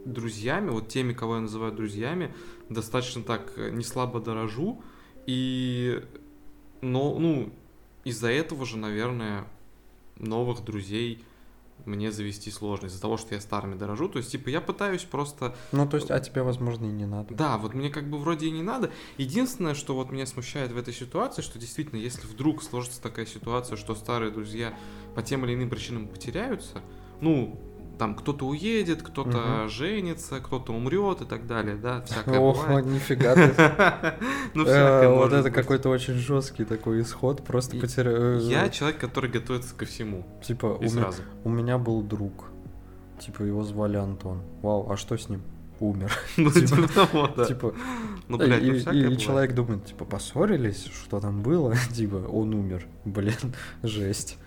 друзьями, вот теми, кого я называю друзьями, достаточно так э, не слабо дорожу. И, но, ну, из-за этого же, наверное, новых друзей мне завести сложно из-за того, что я старыми дорожу. То есть, типа, я пытаюсь просто Ну, то есть, а тебе, возможно, и не надо. да, вот мне как бы вроде и не надо. Единственное, что вот меня смущает в этой ситуации, что действительно, если вдруг сложится такая ситуация, что старые друзья по тем или иным причинам потеряются, ну, там кто-то уедет, кто-то Мгм. женится, кто-то умрет и так далее, да, всякое Ох, бывает. нифига ты. (laughs) Ну, Э, всякое Вот может это какой-то очень жесткий такой исход, просто И- потерял. Я человек, который готовится ко всему. Типа, у меня- был друг. Типа, его звали Антон. Вау, а что с ним? Умер. (laughs) Ну, Типа- типа того, да. Типа, Ну, блядь, и, ну, и- человек думает, типа, поссорились, что там было? (laughs) Типа, он умер. Блин, жесть.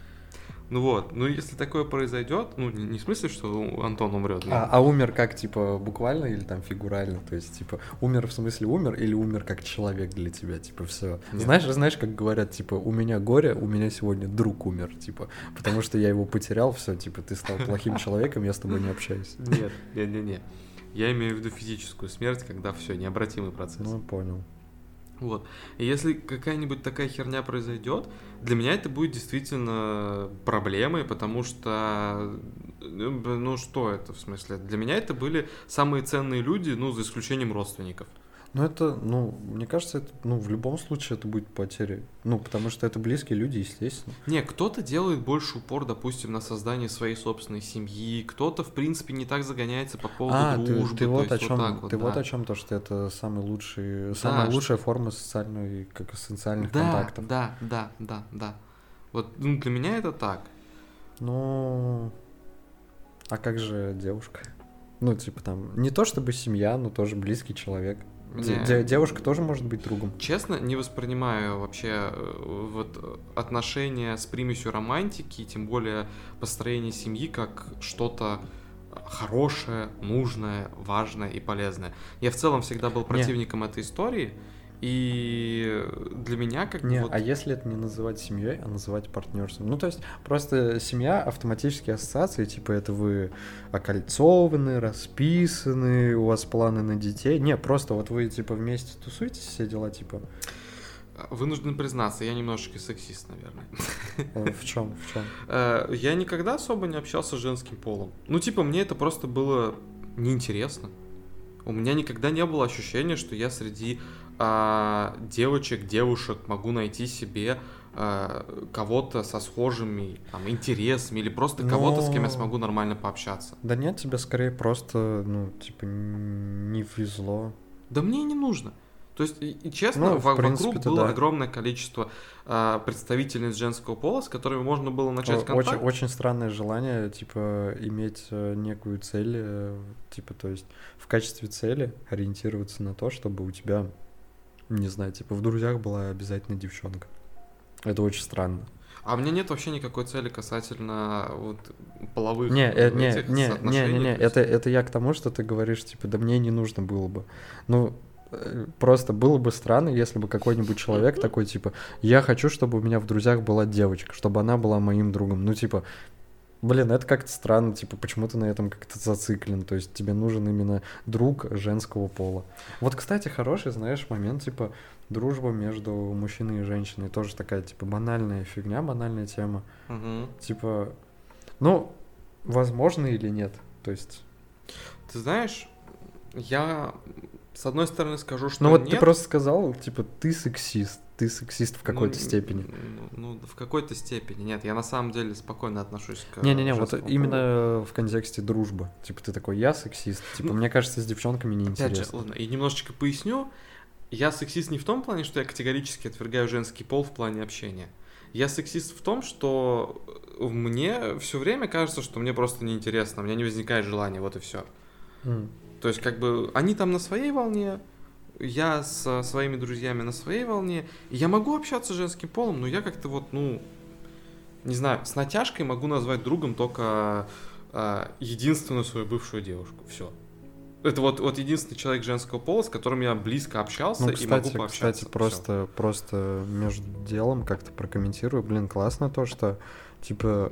Ну вот, ну если такое произойдет, ну не, в смысле, что Антон умрет, А, а умер как, типа, буквально или там фигурально? То есть, типа, умер в смысле умер или умер как человек для тебя? Типа, все. Нет. Знаешь, знаешь, как говорят, типа, у меня горе, у меня сегодня друг умер, типа, потому что я его потерял, все, типа, ты стал плохим человеком, я с тобой не общаюсь. Нет, не, не, не. Я имею в виду физическую смерть, когда все, необратимый процесс. Ну, понял. Вот. И если какая-нибудь такая херня произойдет, для меня это будет действительно проблемой, потому что, э, ну что это в смысле? Для меня это были самые ценные люди, ну за исключением родственников. Ну, это, ну, мне кажется, это, ну, в любом случае это будет потеря. Ну, потому что это близкие люди, естественно. Не, кто-то делает больше упор, допустим, на создание своей собственной семьи, кто-то, в принципе, не так загоняется по поводу а, ты, дружбы. ты то вот о чем, так вот, ты вот да. о чем то, что это самый лучший, самая что- лучшая форма социальной, как и социальных да, контактов. Да, да, да, да. Вот ну, для меня это так. Ну, а как же девушка? Ну, типа там, не то чтобы семья, но тоже близкий человек. Де- девушка тоже может быть другом. Честно, не воспринимаю вообще э, вот отношения с примесью романтики, тем более построение семьи как что-то хорошее, нужное, важное и полезное. Я в целом всегда был противником этой истории, и для меня как Не, вот... а если это не называть семьей, а называть партнерством? Ну, то есть, просто семья автоматически ассоциации, типа, это вы окольцованы, расписаны, у вас планы на детей. Не, просто вот вы, типа, вместе тусуетесь, все дела, типа, Вынужден признаться, я немножечко сексист, наверное. в чем, в чем? (laughs) Э, Я никогда особо не общался с женским полом. Ну, типа, мне это просто было неинтересно. У меня никогда не было ощущения, что я среди а, девочек, девушек могу найти себе а, кого-то со схожими там, интересами или просто кого-то, с кем я Но- смогу нормально пообщаться. Да нет, тебе скорее просто, ну, типа, не везло. Да мне и не нужно. То есть, и, и честно, Ну, в во- принципе, вокруг было да. огромное количество а, представительниц женского пола, с которыми можно было начать О- Очень, контакт. очень странное желание, типа, иметь э, некую цель, э, типа, то есть в качестве цели ориентироваться на то, чтобы у тебя, не знаю, типа, в друзьях была обязательно девчонка. Это очень странно. А у меня нет вообще никакой цели касательно вот половых Не, э, не, этих не, не, не, не, это, это я к тому, что ты говоришь, типа, да мне не нужно было бы. Ну, э, просто было бы странно, если бы какой-нибудь человек (laughs) такой, типа, я хочу, чтобы у меня в друзьях была девочка, чтобы она была моим другом. Ну, типа, блин, это как-то странно, типа, почему ты на этом как-то зациклен? То есть тебе нужен именно друг женского пола. Вот, кстати, хороший, знаешь, момент, типа, дружба между мужчиной и женщиной. Тоже такая, типа, банальная фигня, банальная тема. Мгм. Типа, ну, возможно или нет. То есть, Ты знаешь, я с одной стороны скажу, что ну вот нет. ты просто сказал, типа, ты сексист, ты сексист в какой-то Ну, степени. Ну, ну, в какой-то степени. Нет, я на самом деле спокойно отношусь к Не-не-не, вот женскому именно в контексте дружбы. Типа, ты такой, я сексист. Типа, Ну, мне кажется, с девчонками полу. Опять же, неинтересно. ладно, и немножечко поясню. Я сексист не в том плане, что я категорически отвергаю женский пол в плане общения. Я сексист в том, что мне все время кажется, что мне просто неинтересно, у меня не возникает желания, вот и все. М. То есть, как бы, они там на своей волне, я со своими друзьями на своей волне. Я могу общаться с женским полом, но я как-то вот, ну, не знаю, с натяжкой могу назвать другом только а, единственную свою бывшую девушку. Все. Это вот, вот единственный человек женского пола, с которым я близко общался Ну, и могу кстати, пообщаться. кстати, Всё. просто, просто между делом как-то прокомментирую. Блин, классно то, что, типа,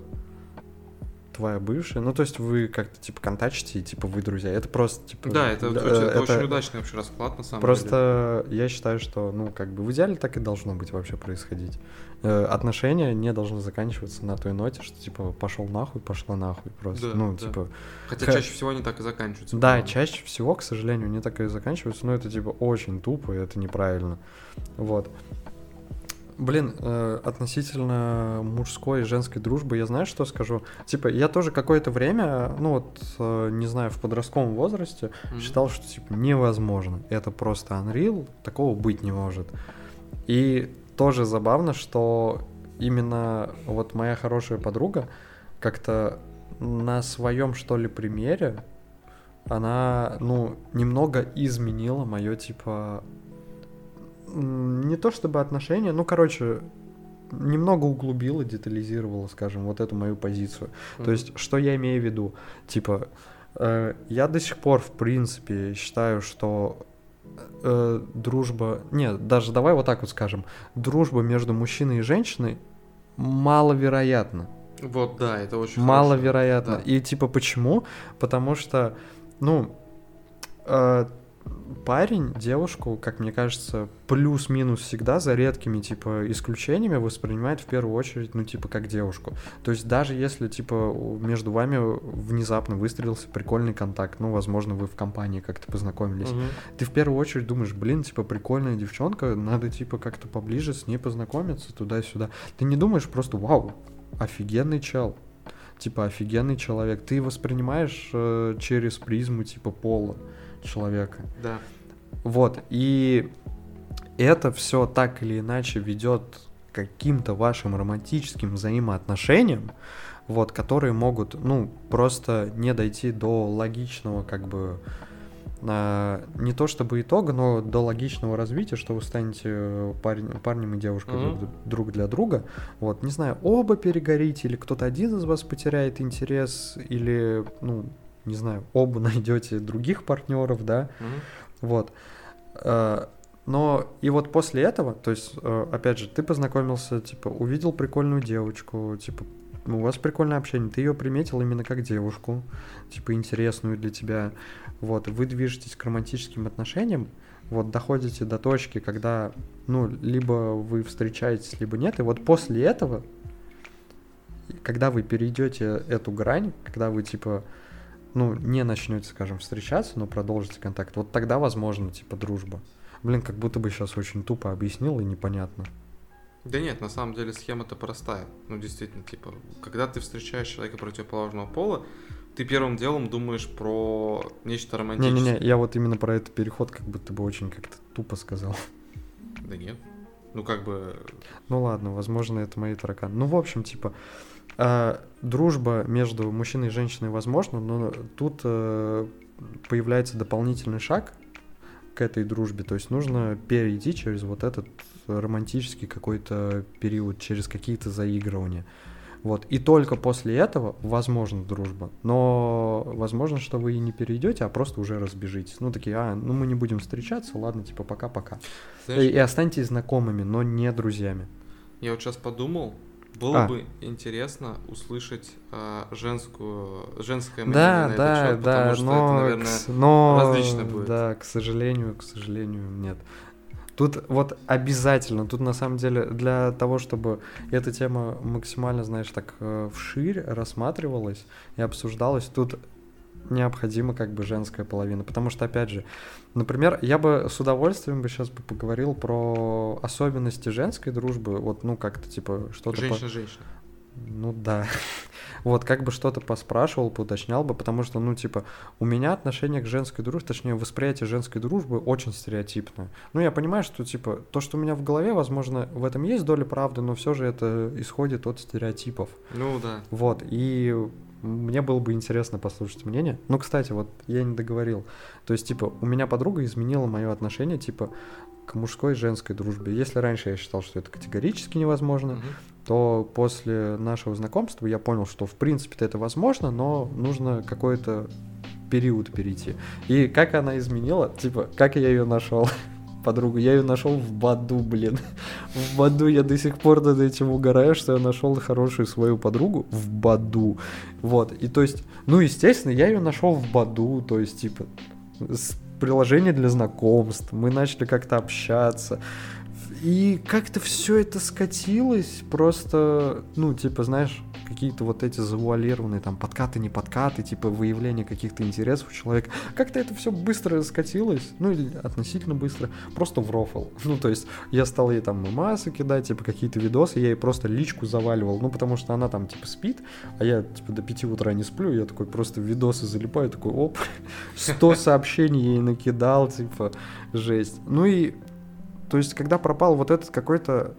твоя бывшая, ну, то есть вы как-то, типа, контачите, и, типа, вы друзья. Это просто, типа... Да, это, да, это это- очень удачный вообще расклад, на самом деле. Просто я считаю, что, ну, как бы в идеале так и должно быть вообще происходить. Э, отношения не должны заканчиваться на той ноте, что, типа, пошел нахуй, пошла нахуй просто. Да, ну, да. типа... Хотя ха- чаще всего они так и заканчиваются. Да, по-моему. чаще всего, к сожалению, не так и заканчиваются, но это, типа, очень тупо, и это неправильно. Вот. Блин, э, относительно мужской и женской дружбы, я знаю, что скажу. Типа, я тоже какое-то время, ну вот, э, не знаю, в подростковом возрасте Мгм. считал, что, типа, невозможно. Это просто unreal, такого быть не может. И тоже забавно, что именно вот моя хорошая подруга как-то на своем, что ли, примере она, ну, немного изменила мое, типа, не то чтобы отношение, ну, короче, немного углубила, детализировала, скажем, вот эту мою позицию. То Мгм. есть, что я имею в виду? Типа, э, я до сих пор, в принципе, считаю, что э, дружба... Нет, даже давай вот так вот скажем. Дружба между мужчиной и женщиной маловероятна. Вот, да, это очень Маловероятно. да. И типа почему? Потому что, ну, э, парень девушку, как мне кажется, плюс-минус всегда, за редкими, типа, исключениями, воспринимает в первую очередь, ну, типа, как девушку. То есть даже если, типа, между вами внезапно выстрелился прикольный контакт, ну, возможно, вы в компании как-то познакомились, Мгм. ты в первую очередь думаешь, блин, типа, прикольная девчонка, надо, типа, как-то поближе с ней познакомиться, туда-сюда. Ты не думаешь просто, вау, офигенный чел, типа, офигенный человек. Ты воспринимаешь э, через призму, типа, пола человека. Да. Вот, и это все так или иначе ведет к каким-то вашим романтическим взаимоотношениям, вот, которые могут, ну, просто не дойти до логичного, как бы, а, не то чтобы итога, но до логичного развития, что вы станете э, парень- парнем и девушкой друг, друг для друга. Вот, не знаю, оба перегорите, или кто-то один из вас потеряет интерес, или, ну, не знаю, оба (laughs) найдете других партнеров, да, Мгм. вот. Э, Но и вот после этого, то есть, э, опять же, ты познакомился, типа, увидел прикольную девочку, типа, у вас прикольное общение, ты ее приметил именно как девушку, типа, интересную для тебя, вот, вы движетесь к романтическим отношениям, вот, доходите до точки, когда, ну, либо вы встречаетесь, либо нет, и вот после этого, когда вы перейдете эту грань, когда вы, типа, ну, не начнете, скажем, встречаться, но продолжите контакт, вот тогда возможно, типа, дружба. Блин, как будто бы сейчас очень тупо объяснил и непонятно. Да нет, на самом деле схема-то простая. Ну, действительно, типа, когда ты встречаешь человека противоположного пола, ты первым делом думаешь про нечто романтическое. Не-не-не, я вот именно про этот переход как будто бы очень как-то тупо сказал. Да нет. Ну, как бы... Ну ладно, возможно, это мои тараканы. Ну, в общем, типа, дружба между мужчиной и женщиной возможна, но тут э, появляется дополнительный шаг к этой дружбе. То есть нужно перейти через вот этот романтический какой-то период, через какие-то заигрывания. Вот. И только после этого возможна дружба. Но возможно, что вы и не перейдете, а просто уже разбежитесь. Ну, такие, а, ну мы не будем встречаться, ладно, типа пока-пока. И, и останьтесь знакомыми, но не друзьями. Я вот сейчас подумал, было А. бы интересно услышать а, женскую, женское мнение Да, на да, этот счет, да, потому что но, это, к наверное, с- но, различно будет. Да, к сожалению, к сожалению, нет. Тут вот обязательно, тут на самом деле для того, чтобы эта тема максимально, знаешь, так э, вширь рассматривалась и обсуждалась, тут необходима как бы женская половина. Потому что, опять же, например, я бы с удовольствием бы сейчас бы поговорил про особенности женской дружбы, вот, ну, как-то типа что-то... по- женщина-женщина. ну да. Вот, как бы что-то поспрашивал, поуточнял бы, потому что, ну, типа, у меня отношение к женской дружбе, точнее, восприятие женской дружбы очень стереотипное. Ну, я понимаю, что, типа, то, что у меня в голове, возможно, в этом есть доля правды, но все же это исходит от стереотипов. Ну да. Вот, и мне было бы интересно послушать мнение. Ну, кстати, вот я не договорил. То есть, типа, у меня подруга изменила мое отношение, типа, к мужской и женской дружбе. Если раньше я считал, что это категорически невозможно, Мгм. то после нашего знакомства я понял, что в принципе это возможно, но нужно какой-то период перейти. И как она изменила, типа, как я ее нашел? Подругу, я ее нашел в Баду, блин. (laughs) В Баду я до сих пор над этим угораю, что я нашел хорошую свою подругу в Баду. Вот, и то есть, ну, естественно, я ее нашел в Баду, то есть, типа, с приложение для знакомств, мы начали как-то общаться. И как-то все это скатилось, просто, ну, типа, знаешь, какие-то вот эти завуалированные там подкаты, не подкаты, типа выявление каких-то интересов у человека. Как-то это все быстро скатилось, ну, или относительно быстро, просто в рофл. (laughs) Ну, то есть я стал ей там мемасы кидать, типа какие-то видосы, я ей просто личку заваливал, ну, потому что она там, типа, спит, а я, типа, до 5 утра не сплю, я такой просто видосы залипаю, такой, оп, (laughs) 100 сообщений ей накидал, типа, жесть. Ну и, то есть, когда пропал вот этот какой-то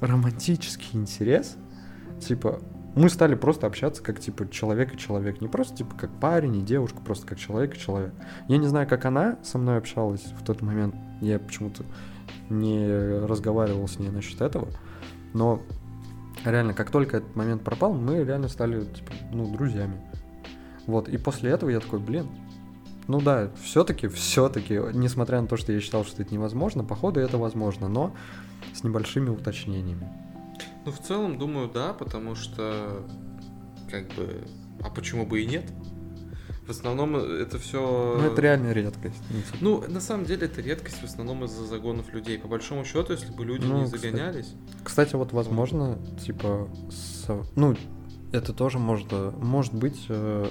романтический интерес, типа, мы стали просто общаться как, типа, человек и человек. Не просто, типа, как парень и девушка, просто как человек и человек. Я не знаю, как она со мной общалась в тот момент. Я почему-то не разговаривал с ней насчет этого. Но реально, как только этот момент пропал, мы реально стали, типа, ну, друзьями. Вот, и после этого я такой, блин, ну да, все-таки, все-таки, несмотря на то, что я считал, что это невозможно, походу это возможно, но с небольшими уточнениями. Ну, в целом, думаю, да, потому что, как бы, а почему бы и нет? В основном это все... Ну, это реально редкость. Ну, на самом деле, это редкость в основном из-за загонов людей. По большому счету, если бы люди Ну, не кстати. загонялись... Кстати, вот возможно, типа, со- ну, это тоже может, э, может быть, э,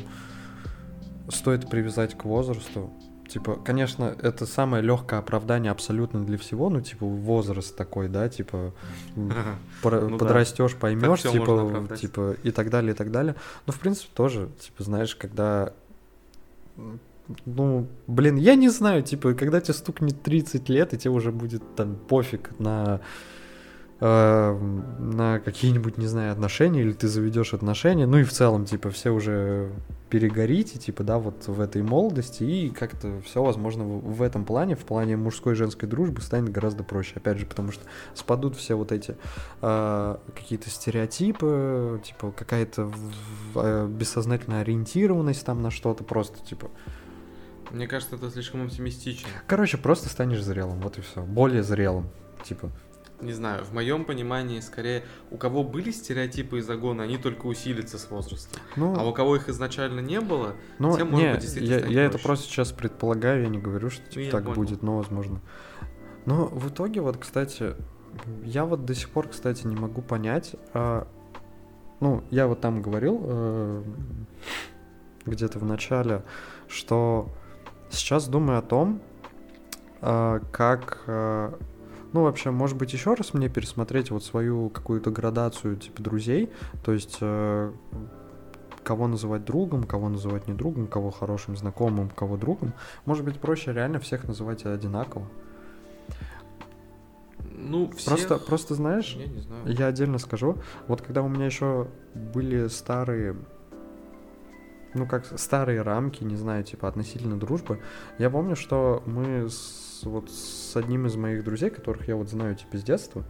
стоит привязать к возрасту. Типа, конечно, это самое легкое оправдание абсолютно для всего, ну, типа, возраст такой, да, типа, (laughs) Ну да. подрастешь, поймешь, типа, типа, и так далее, и так далее. Ну, в принципе, тоже, типа, знаешь, когда ну, блин, я не знаю, типа, когда тебе стукнет 30 лет, и тебе уже будет там пофиг на на какие-нибудь, не знаю, отношения, или ты заведешь отношения, ну и в целом, типа, все уже перегорите, типа, да, вот в этой молодости, и как-то все, возможно, в, этом плане, в плане мужской и женской дружбы станет гораздо проще, опять же, потому что спадут все вот эти э, какие-то стереотипы, типа, какая-то э, бессознательная ориентированность там на что-то, просто, типа, Мне кажется, это слишком оптимистично. короче, просто станешь зрелым, вот и все, более зрелым, типа, Не знаю, в моем понимании, скорее, у кого были стереотипы и загоны, они только усилятся с возрастом. ну... А у кого их изначально не было, Ну, тем, может не, быть, действительно я, я это просто сейчас предполагаю, я не говорю, что типа, я так понял. будет, но возможно. Но в итоге, вот, кстати, я вот до сих пор, кстати, не могу понять, а, ну, я вот там говорил э, где-то в начале, что сейчас думаю о том, а, как, а, ну, вообще, может быть, еще раз мне пересмотреть вот свою какую-то градацию, типа, друзей, то есть, э, кого называть другом, кого называть не другом, кого хорошим знакомым, кого другом. Может быть, проще реально всех называть одинаково. Ну, всех... Просто, просто знаешь, Я не знаю. я отдельно скажу, вот когда у меня еще были старые, ну как старые рамки, не знаю, типа относительно дружбы, я помню, что мы с, вот с одним из моих друзей, которых я вот знаю типа с детства,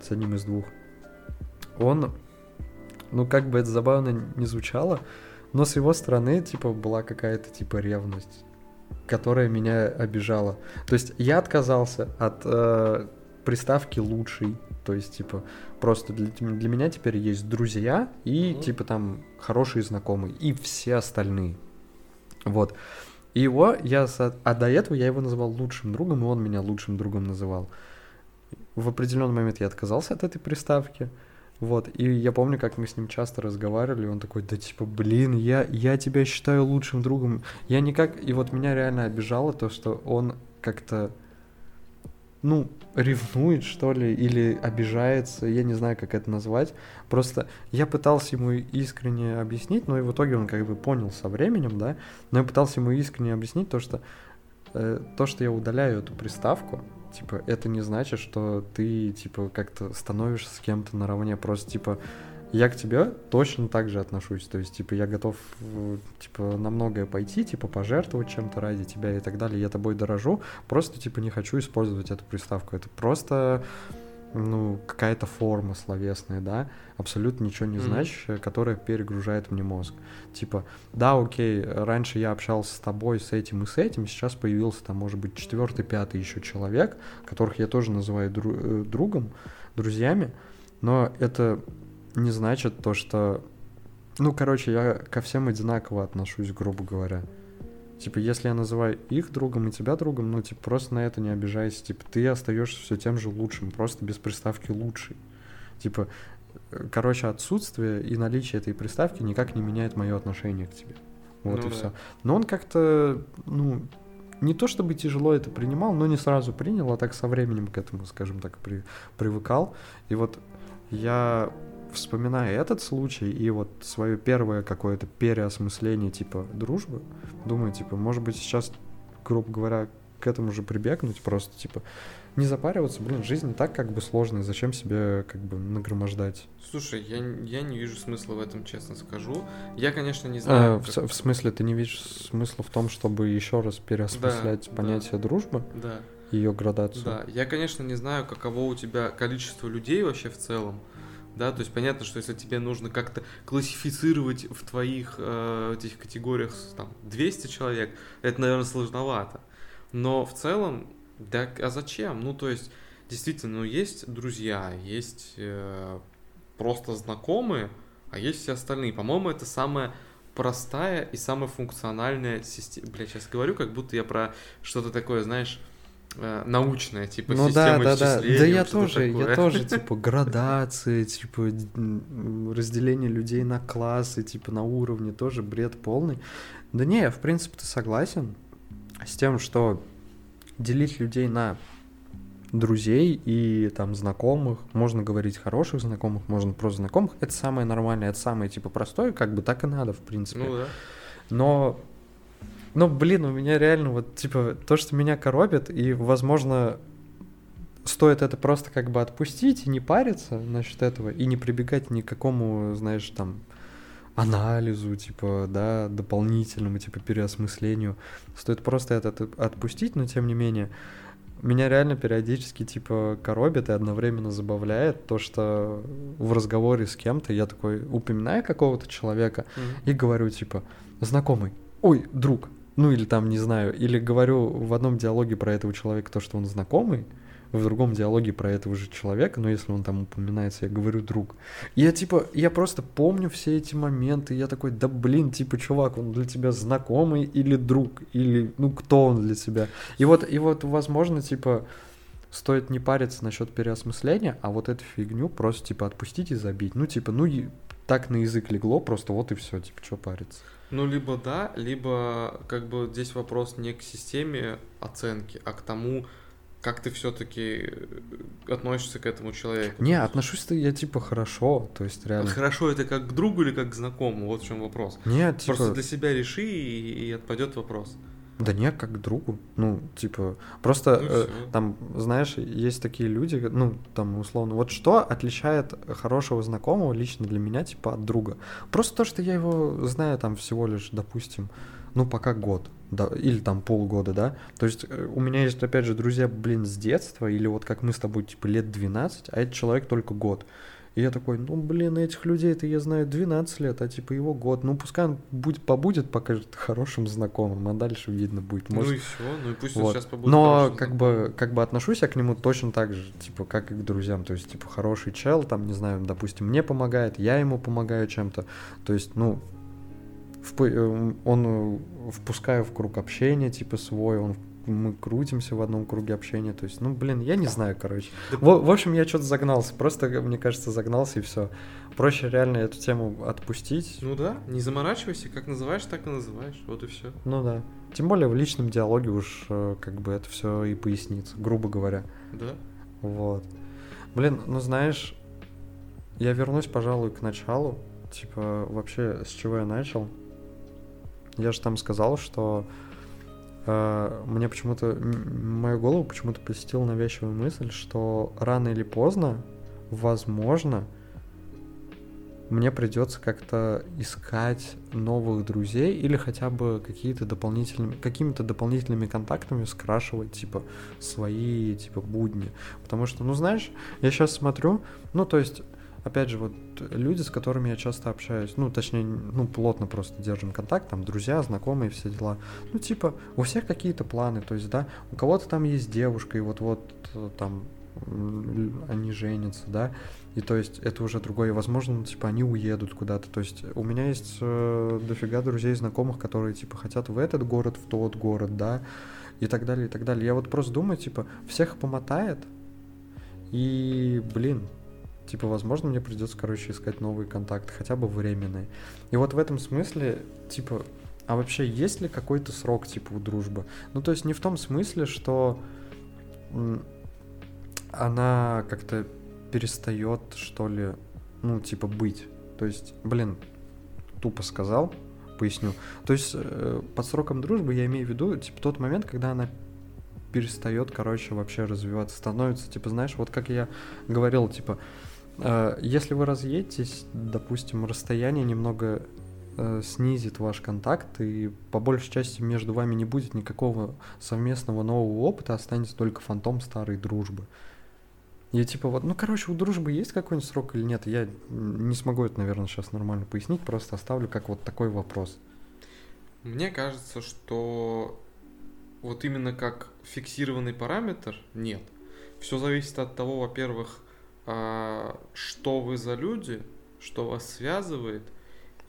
с одним из двух, он, ну как бы это забавно не звучало, но с его стороны типа была какая-то типа ревность которая меня обижала. То есть я отказался от э, приставки лучший. То есть, типа, просто для, для меня теперь есть друзья и, Мгм. типа, там, хорошие знакомые. И все остальные. Вот. И его я... А до этого я его называл лучшим другом, и он меня лучшим другом называл. В определенный момент я отказался от этой приставки. Вот, и я помню, как мы с ним часто разговаривали, он такой, да типа, блин, я, я тебя считаю лучшим другом. Я никак... И вот меня реально обижало то, что он как-то, ну, ревнует, что ли, или обижается, я не знаю, как это назвать. Просто я пытался ему искренне объяснить, но и в итоге он как бы понял со временем, да, но я пытался ему искренне объяснить то, что э, то, что я удаляю эту приставку, типа, это не значит, что ты, типа, как-то становишься с кем-то наравне, просто, типа, я к тебе точно так же отношусь, то есть, типа, я готов, э, типа, на многое пойти, типа, пожертвовать чем-то ради тебя и так далее, я тобой дорожу, просто, типа, не хочу использовать эту приставку, это просто, ну, какая-то форма словесная, да, абсолютно ничего не значащая, которая перегружает мне мозг. Типа, да, окей, раньше я общался с тобой, с этим и с этим, сейчас появился там, может быть, четвертый, пятый еще человек, которых я тоже называю дру- э, другом, друзьями, но это не значит то, что... Ну, короче, я ко всем одинаково отношусь, грубо говоря. Типа, если я называю их другом и тебя другом, ну, типа, просто на это не обижайся. Типа, ты остаешься все тем же лучшим, просто без приставки лучший. Типа, короче, отсутствие и наличие этой приставки никак не меняет мое отношение к тебе. Вот Ну и да. все. Но он как-то, ну, не то чтобы тяжело это принимал, но не сразу принял, а так со временем к этому, скажем так, при- привыкал. И вот я вспоминая этот случай и вот свое первое какое-то переосмысление типа дружбы, думаю, типа, может быть, сейчас, грубо говоря, к этому же прибегнуть, просто типа не запариваться, блин, жизнь не так как бы сложная, зачем себе как бы нагромождать? Слушай, я, я не вижу смысла в этом, честно скажу. Я, конечно, не А, знаю. в, как- с- в смысле, ты не видишь смысла в том, чтобы еще раз переосмыслять Да, понятие дружбы, Да, ее градацию? да. Я, конечно, не знаю, каково у тебя количество людей вообще в целом. Да, то есть понятно, что если тебе нужно как-то классифицировать в твоих э, этих категориях там 200 человек, это, наверное, сложновато. Но в целом, да, а зачем? Ну, то есть, действительно, ну, есть друзья, есть э, просто знакомые, а есть все остальные. По-моему, это самая простая и самая функциональная система. Бля, сейчас говорю, как будто я про что-то такое, знаешь, э, научное, типа Ну да, система да, да. исчисления, Да я тоже, я такое. тоже, (laughs) типа, градации, типа, разделение людей на классы, типа, на уровне, тоже бред полный. Да не, я, в принципе-то согласен с тем, что делить людей на друзей и там знакомых, можно говорить хороших знакомых, можно просто знакомых, это самое нормальное, это самое, типа, простое, как бы так и надо, в принципе. Ну да. Но, но, блин, у меня реально вот, типа, то, что меня коробит, и, возможно, стоит это просто как бы отпустить и не париться насчет этого, и не прибегать ни к какому, знаешь, там, анализу, типа, да, дополнительному, типа, переосмыслению. Стоит просто это от- отпустить, но тем не менее, меня реально периодически, типа, коробит и одновременно забавляет то, что в разговоре с кем-то я такой упоминаю какого-то человека, Мгм. и говорю, типа, знакомый, ой, друг, ну или там, не знаю, или говорю в одном диалоге про этого человека то, что он знакомый, в другом диалоге про этого же человека, но если он там упоминается, я говорю друг. Я типа, я просто помню все эти моменты, я такой, да блин, типа, чувак, он для тебя знакомый или друг, или, ну, кто он для тебя? И вот, и вот, возможно, типа, стоит не париться насчет переосмысления, а вот эту фигню просто, типа, отпустить и забить. Ну, типа, ну, так на язык легло, просто вот и все, типа, что париться. Ну, либо да, либо как бы здесь вопрос не к системе оценки, а к тому, как ты все-таки относишься к этому человеку? Не, отношусь-то я типа хорошо, то есть реально. Хорошо это как к другу или как к знакомому? Вот в чем вопрос. Нет, типа... Просто для себя реши и, и отпадет вопрос. Да не, как другу. Ну, типа, просто Ну э, там, знаешь, есть такие люди, ну, там, условно, вот что отличает хорошего знакомого лично для меня, типа, от друга? Просто то, что я его знаю там всего лишь, допустим, ну, пока год, да, или там полгода, да. То есть э, у меня есть, опять же, друзья, блин, с детства, или вот как мы с тобой, типа, лет 12, а этот человек только год. И я такой, ну, блин, этих людей-то я знаю 12 лет, а типа его год. Ну, пускай он будет, побудет пока хорошим знакомым, а дальше видно будет. Ну Может, и все, ну и пусть он вот. сейчас побудет. Но как знакомым. бы, как бы отношусь я к нему точно так же, типа, как и к друзьям. То есть, типа, хороший чел, там, не знаю, допустим, мне помогает, я ему помогаю чем-то. То есть, ну, вп- э, он э, впускаю в круг общения, типа, свой, он мы крутимся в одном круге общения. То есть, ну, блин, я не знаю, короче. В, в общем, я что-то загнался. Просто, мне кажется, загнался и все. Проще реально эту тему отпустить. Ну да, не заморачивайся, как называешь, так и называешь. Вот и все. Ну да. Тем более в личном диалоге уж э, как бы это все и пояснится, грубо говоря. Да. Вот. Блин, ну знаешь, я вернусь, пожалуй, к началу. Типа, вообще, с чего я начал? Я же там сказал, что мне почему-то, мою голову почему-то посетила навязчивая мысль, что рано или поздно, возможно, мне придется как-то искать новых друзей или хотя бы какие-то дополнительными, какими-то дополнительными контактами скрашивать, типа, свои, типа, будни. Потому что, ну, знаешь, я сейчас смотрю, ну, то есть, опять же, вот люди, с которыми я часто общаюсь, ну, точнее, ну, плотно просто держим контакт, там, друзья, знакомые, все дела. Ну, типа, у всех какие-то планы, то есть, да, у кого-то там есть девушка, и вот-вот э, там они женятся, да, и то есть это уже другое, возможно, ну, типа, они уедут куда-то, то есть у меня есть э, дофига друзей, знакомых, которые, типа, хотят в этот город, в тот город, да, и так далее, и так далее. Я вот просто думаю, типа, всех помотает, и, блин, типа, возможно, мне придется, короче, искать новые контакты, хотя бы временные. И вот в этом смысле, типа, а вообще есть ли какой-то срок, типа, у дружбы? Ну, то есть не в том смысле, что она как-то перестает, что ли, ну, типа, быть. То есть, блин, тупо сказал, поясню. То есть, э, под сроком дружбы я имею в виду, типа, тот момент, когда она перестает, короче, вообще развиваться, становится, типа, знаешь, вот как я говорил, типа, если вы разъедетесь, допустим, расстояние немного э, снизит ваш контакт, и по большей части между вами не будет никакого совместного нового опыта, останется только фантом старой дружбы. Я типа вот, ну, короче, у дружбы есть какой-нибудь срок или нет? Я не смогу это, наверное, сейчас нормально пояснить, просто оставлю как вот такой вопрос. Мне кажется, что вот именно как фиксированный параметр нет. Все зависит от того, во-первых, а, что вы за люди, что вас связывает,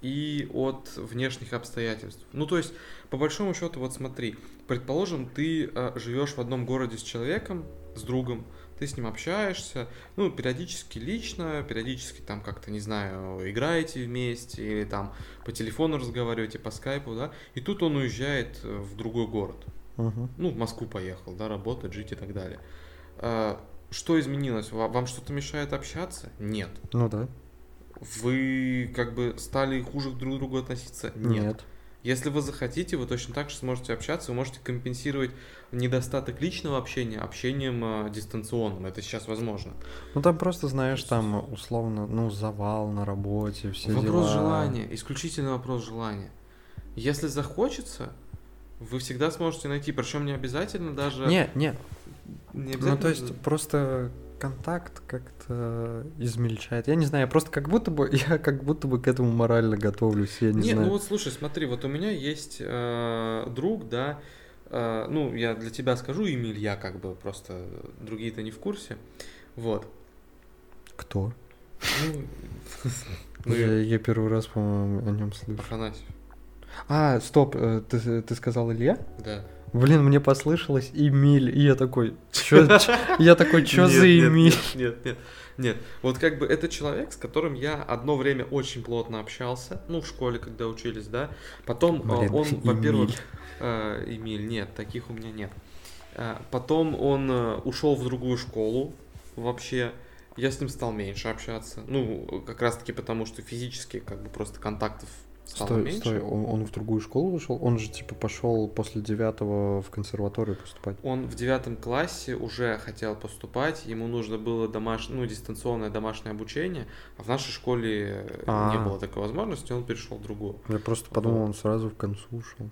и от внешних обстоятельств. Ну, то есть, по большому счету, вот смотри, предположим, ты а, живешь в одном городе с человеком, с другом, ты с ним общаешься, ну, периодически лично, периодически там как-то, не знаю, играете вместе, или там по телефону разговариваете, по скайпу, да, и тут он уезжает в другой город, Мгм. ну, в Москву поехал, да, работать, жить и так далее. Что изменилось? Ва- Вам что-то мешает общаться? Нет. Ну да. Вы как бы стали хуже друг к другу относиться? Нет. Если вы захотите, вы точно так же сможете общаться, вы можете компенсировать недостаток личного общения общением э, дистанционным. Это сейчас возможно. Ну там просто, знаешь, там условно, ну, завал на работе, все вопрос дела. желания, исключительно вопрос желания. Если захочется, вы всегда сможете найти, причем не обязательно даже... Не, не, не ну то есть просто контакт как-то измельчает. Я не знаю, я просто как будто бы, (laughs) я как будто бы к этому морально готовлюсь, я не, Не, знаю. ну вот слушай, смотри, вот у меня есть э, друг, да, э, ну я для тебя скажу имя Илья, как бы просто другие-то не в курсе, вот. Кто? Ну, (laughs) ну, я, я я первый раз, по-моему, о нем слышу. Афанасьев, А, стоп, э, ты, ты сказал Илья? да. Блин, мне послышалось Эмиль, и я такой, чё, (laughs) я такой, чё за Эмиль? Нет, нет, нет. Вот как бы это человек, с которым я одно время очень плотно общался, ну, в школе, когда учились, да. Потом э, он, во-первых, Эмиль. э, Эмиль, нет, таких у меня нет. Потом он ушел в другую школу вообще. Я с ним стал меньше общаться. Ну, как раз таки потому, что физически как бы просто контактов стало Стой, меньше. стой, он, он в другую школу вышел? Он же типа пошел после девятого в консерваторию поступать. Он в девятом классе уже хотел поступать, ему нужно было домаш... ну, дистанционное домашнее обучение, а в нашей школе э, А. не было такой возможности, он перешел в другую. Я просто подумал, он сразу в концу ушел.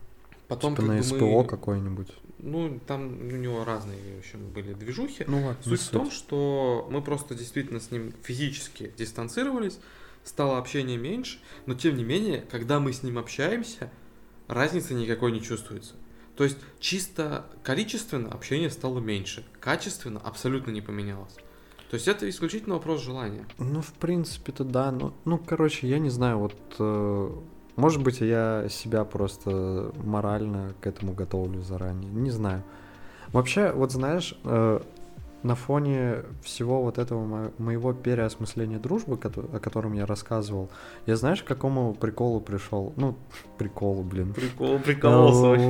Потом типа на СПО мы- какой-нибудь. Ну, там у него разные, в общем, были движухи. Ну ладно, не Суть в том, что мы просто действительно с ним физически дистанцировались, стало общения меньше, но тем не менее, когда мы с ним общаемся, разницы никакой не чувствуется. То есть чисто количественно общение стало меньше, качественно абсолютно не поменялось. То есть это исключительно вопрос желания. Ну, в принципе-то да. Ну, ну, короче, я не знаю, вот... э, может быть, я себя просто морально к этому готовлю заранее. Не знаю. Вообще, вот знаешь, э, на фоне всего вот этого мо- моего переосмысления дружбы, кото- о котором я рассказывал, я знаешь, к какому приколу пришел? Ну, (laughs) приколу, блин. Прикол,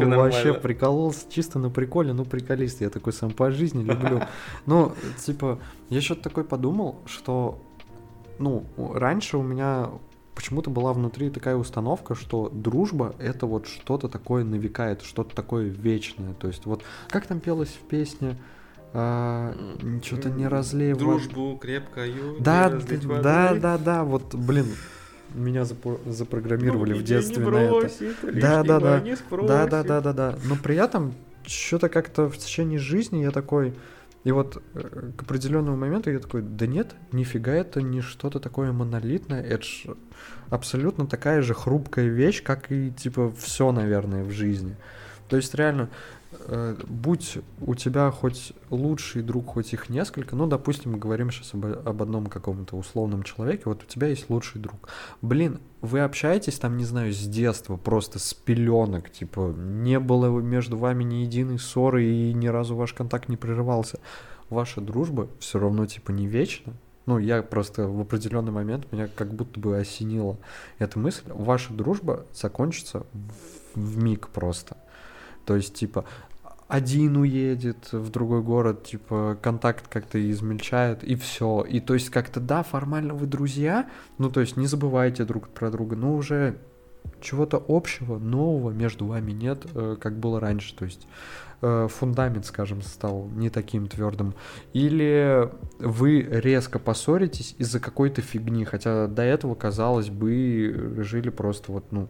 Ну, Вообще прикололся чисто на приколе, ну приколист, я такой сам по жизни люблю. (laughs) Ну, типа, я что-то такой подумал, что, ну, раньше у меня почему-то была внутри такая установка, что дружба это вот что-то такое на века, это что-то такое вечное. То есть вот, как там пелось в песне, что-то не разлей. Дружбу крепкою. Да, да, да, да, вот, блин, меня запро- запрограммировали Ну, в детстве на это. бросит, Да, да, да. Да, да, да, да, да. Но при этом что-то как-то в течение жизни я такой. И вот э, к определенному моменту я такой, да нет, нифига это не что-то такое монолитное, это ж абсолютно такая же хрупкая вещь, как и типа все, наверное, в жизни. То есть реально, э, будь у тебя хоть лучший друг, хоть их несколько, ну, допустим, говорим сейчас об, об одном каком-то условном человеке, вот у тебя есть лучший друг. Блин, вы общаетесь там, не знаю, с детства, просто с пеленок, типа, не было между вами ни единой ссоры и ни разу ваш контакт не прерывался. Ваша дружба все равно, типа, не вечна. Ну, я просто в определенный момент меня как будто бы осенила эта мысль. Ваша дружба закончится в, в миг просто. То есть, типа, один уедет в другой город, типа, контакт как-то измельчает, и все. И то есть, как-то, да, формально вы друзья, ну, то есть, не забывайте друг про друга, но уже чего-то общего, нового между вами нет, э, как было раньше. То есть, э, фундамент, скажем, стал не таким твердым. Или вы резко поссоритесь из-за какой-то фигни, хотя до этого, казалось бы, жили просто вот, ну,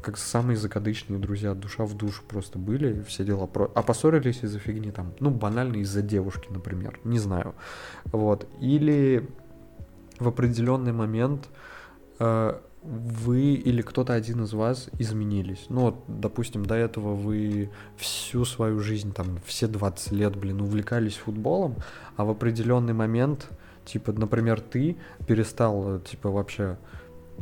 как самые закадычные друзья, душа в душу просто были, все дела. Про... А поссорились из-за фигни там, ну, банально из-за девушки, например, не знаю. Вот. Или в определенный момент э, вы или кто-то один из вас изменились. Ну, вот, допустим, до этого вы всю свою жизнь, там, все 20 лет, блин, увлекались футболом, а в определенный момент, типа, например, ты перестал, типа, вообще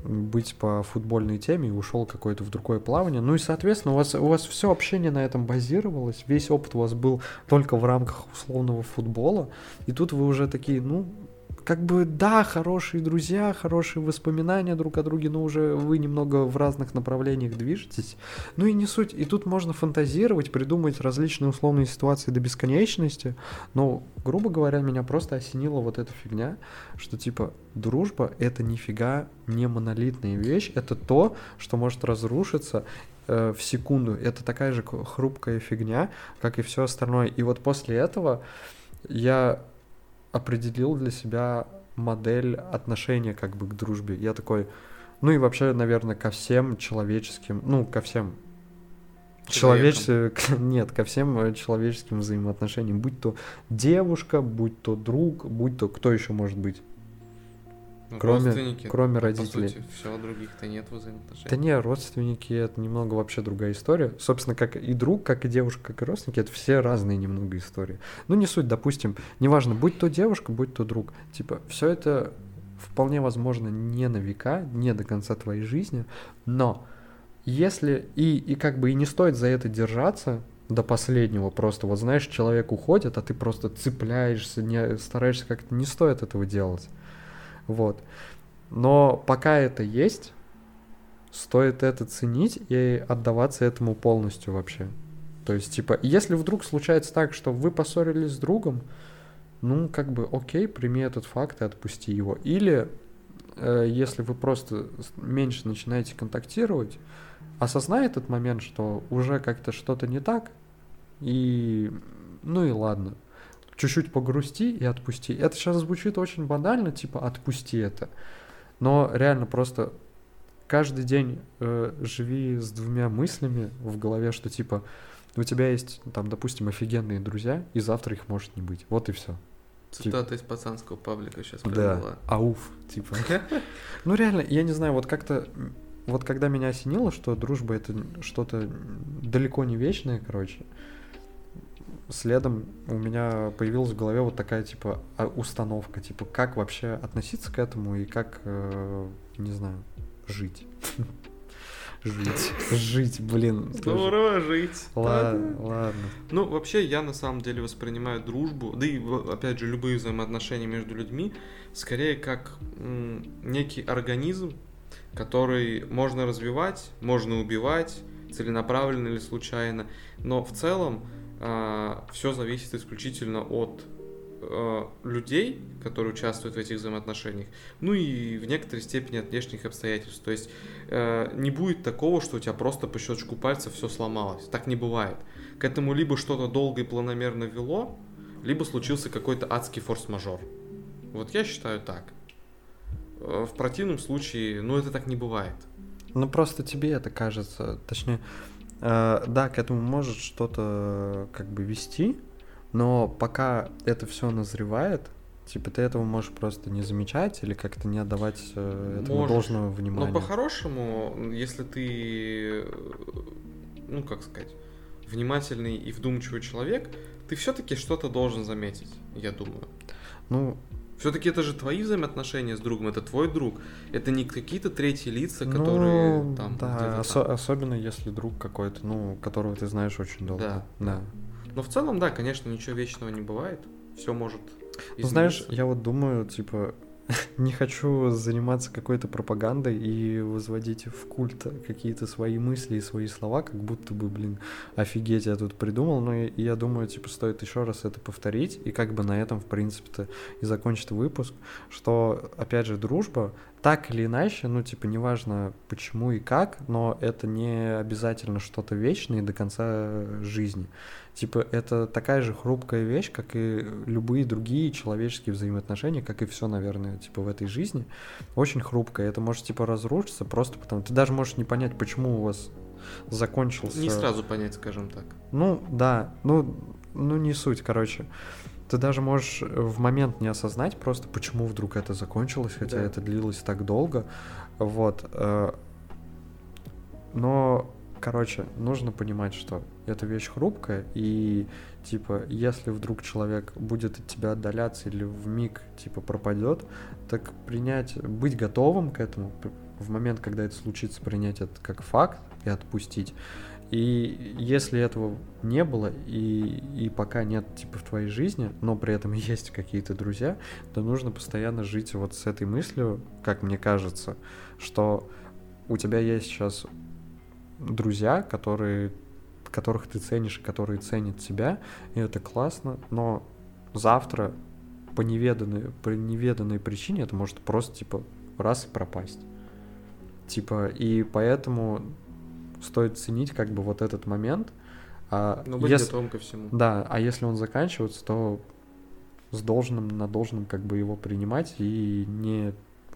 быть по футбольной теме и ушел какое-то в другое плавание. Ну и, соответственно, у вас, у вас все общение на этом базировалось, весь опыт у вас был только в рамках условного футбола, и тут вы уже такие, ну, как бы, да, хорошие друзья, хорошие воспоминания друг о друге, но уже вы немного в разных направлениях движетесь. Ну и не суть. И тут можно фантазировать, придумать различные условные ситуации до бесконечности. Но, грубо говоря, меня просто осенила вот эта фигня, что типа дружба это нифига не монолитная вещь, это то, что может разрушиться э, в секунду. Это такая же хрупкая фигня, как и все остальное. И вот после этого я определил для себя модель отношения как бы к дружбе. Я такой, ну и вообще, наверное, ко всем человеческим, ну, ко всем. Человеческим, (laughs) нет, ко всем э, человеческим взаимоотношениям, будь то девушка, будь то друг, будь то кто еще может быть, Ну, кроме- кроме По родителей. сути, все, других-то нет взаимоотношений. Да не, родственники это немного вообще другая история. Собственно, как и друг, как и девушка, как и родственники, это все разные немного истории. Ну, не суть, допустим, неважно, будь то девушка, будь то друг. Типа, все это вполне возможно не на века, не до конца твоей жизни, но если и, и как бы и не стоит за это держаться до последнего, просто вот знаешь, человек уходит, а ты просто цепляешься, не стараешься как-то, не стоит этого делать. Вот. Но пока это есть, стоит это ценить и отдаваться этому полностью вообще. То есть, типа, если вдруг случается так, что вы поссорились с другом, ну, как бы, окей, прими этот факт и отпусти его. Или, э, если вы просто меньше начинаете контактировать, осознай этот момент, что уже как-то что-то не так, и, ну и ладно. Чуть-чуть погрусти и отпусти. Это сейчас звучит очень банально, типа, отпусти это. Но реально просто каждый день э, живи с двумя мыслями в голове, что типа у тебя есть там, допустим, офигенные друзья, и завтра их может не быть. Вот и все. Цитата из пацанского паблика сейчас Да, ауф, типа. (laughs) Ну реально, я не знаю, вот как-то, вот когда меня осенило, что дружба это что-то далеко не вечное, короче, следом у меня появилась в голове вот такая, типа, а, установка, типа, как вообще относиться к этому и как, э, не знаю, жить. (laughs) Жить. Жить, блин. Здорово жить. Ладно, ладно. Ну, вообще, я на самом деле воспринимаю дружбу, да и, опять же, любые взаимоотношения между людьми, скорее как некий организм, который можно развивать, можно убивать, целенаправленно или случайно. Но в целом все зависит исключительно от э, людей, которые участвуют в этих взаимоотношениях, ну и в некоторой степени от внешних обстоятельств. То есть э, не будет такого, что у тебя просто по щелчку пальца все сломалось. Так не бывает. К этому либо что-то долго и планомерно вело, либо случился какой-то адский форс-мажор. Вот я считаю так. Э, в противном случае, ну это так не бывает. Ну просто тебе это кажется, точнее, да, к этому может что-то как бы вести, но пока это все назревает, типа ты этого можешь просто не замечать или как-то не отдавать э, этому Можешь. должного внимания. Но по-хорошему, если ты, э, ну как сказать, внимательный и вдумчивый человек, ты все-таки что-то должен заметить, я думаю. Ну, Все-таки это же твои взаимоотношения с другом, это твой друг. Это не какие-то третьи лица, которые ну, там. да, осо- там. особенно если друг какой-то, ну, которого ты знаешь очень долго. Да. да. Но в целом, да, конечно, ничего вечного не бывает. Все может. Ну, знаешь, измениться. я вот думаю, типа, (laughs) не хочу заниматься какой-то пропагандой и возводить в культ какие-то свои мысли и свои слова, как будто бы, блин, офигеть, я тут придумал, но я думаю, типа, стоит еще раз это повторить, и как бы на этом, в принципе-то, и закончить выпуск, что, опять же, дружба, так или иначе, ну, типа, неважно почему и как, но это не обязательно что-то вечное до конца жизни. Типа, это такая же хрупкая вещь, как и любые другие человеческие взаимоотношения, как и все, наверное, типа, в этой жизни. Очень хрупкая. Это может, типа, разрушиться просто потому... Ты даже можешь не понять, почему у вас закончился... Не сразу понять, скажем так. Ну, да. Ну, ну, не суть, короче. Ты даже можешь в момент не осознать просто, почему вдруг это закончилось, хотя Да. это длилось так долго. Вот. э, Но, короче, нужно понимать, что это вещь хрупкая, и, типа, если вдруг человек будет от тебя отдаляться или в миг, типа, пропадет, так принять, быть готовым к этому, в момент, когда это случится, принять это как факт и отпустить. И если этого не было, и, и пока нет, типа, в твоей жизни, но при этом (laughs) есть какие-то друзья, то нужно постоянно жить вот с этой мыслью, как мне кажется, что у тебя есть сейчас друзья, которые, которых ты ценишь, которые ценят тебя, и это классно, но завтра по неведанной, по неведанной причине это может просто, типа, раз и пропасть. Типа, и поэтому стоит ценить как бы вот этот момент. А Но быть ес- готовым ко всему. Да, а если он заканчивается, то с должным, на должном как бы его принимать и не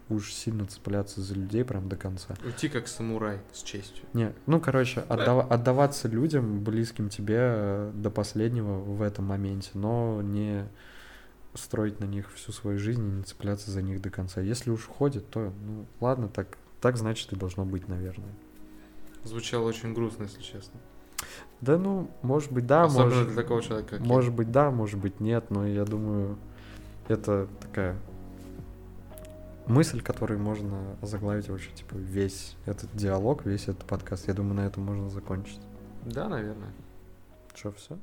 уж сильно цепляться за людей прям до конца. Уйти как самурай с честью. Не, ну, короче, отдава- отдаваться людям, близким тебе э, до последнего в этом моменте, но не строить на них всю свою жизнь и не цепляться за них до конца. Если уж уходит, то, ну, ладно, так, так значит и должно быть, наверное. Звучало очень грустно, если честно. Да, ну, может быть, да, Особенно может, для такого человека, как я. может быть, да, может быть, нет, но я думаю, это такая мысль, которой можно заглавить вообще, типа, весь этот диалог, весь этот подкаст. Я думаю, на этом можно закончить. Да, наверное. Что, все?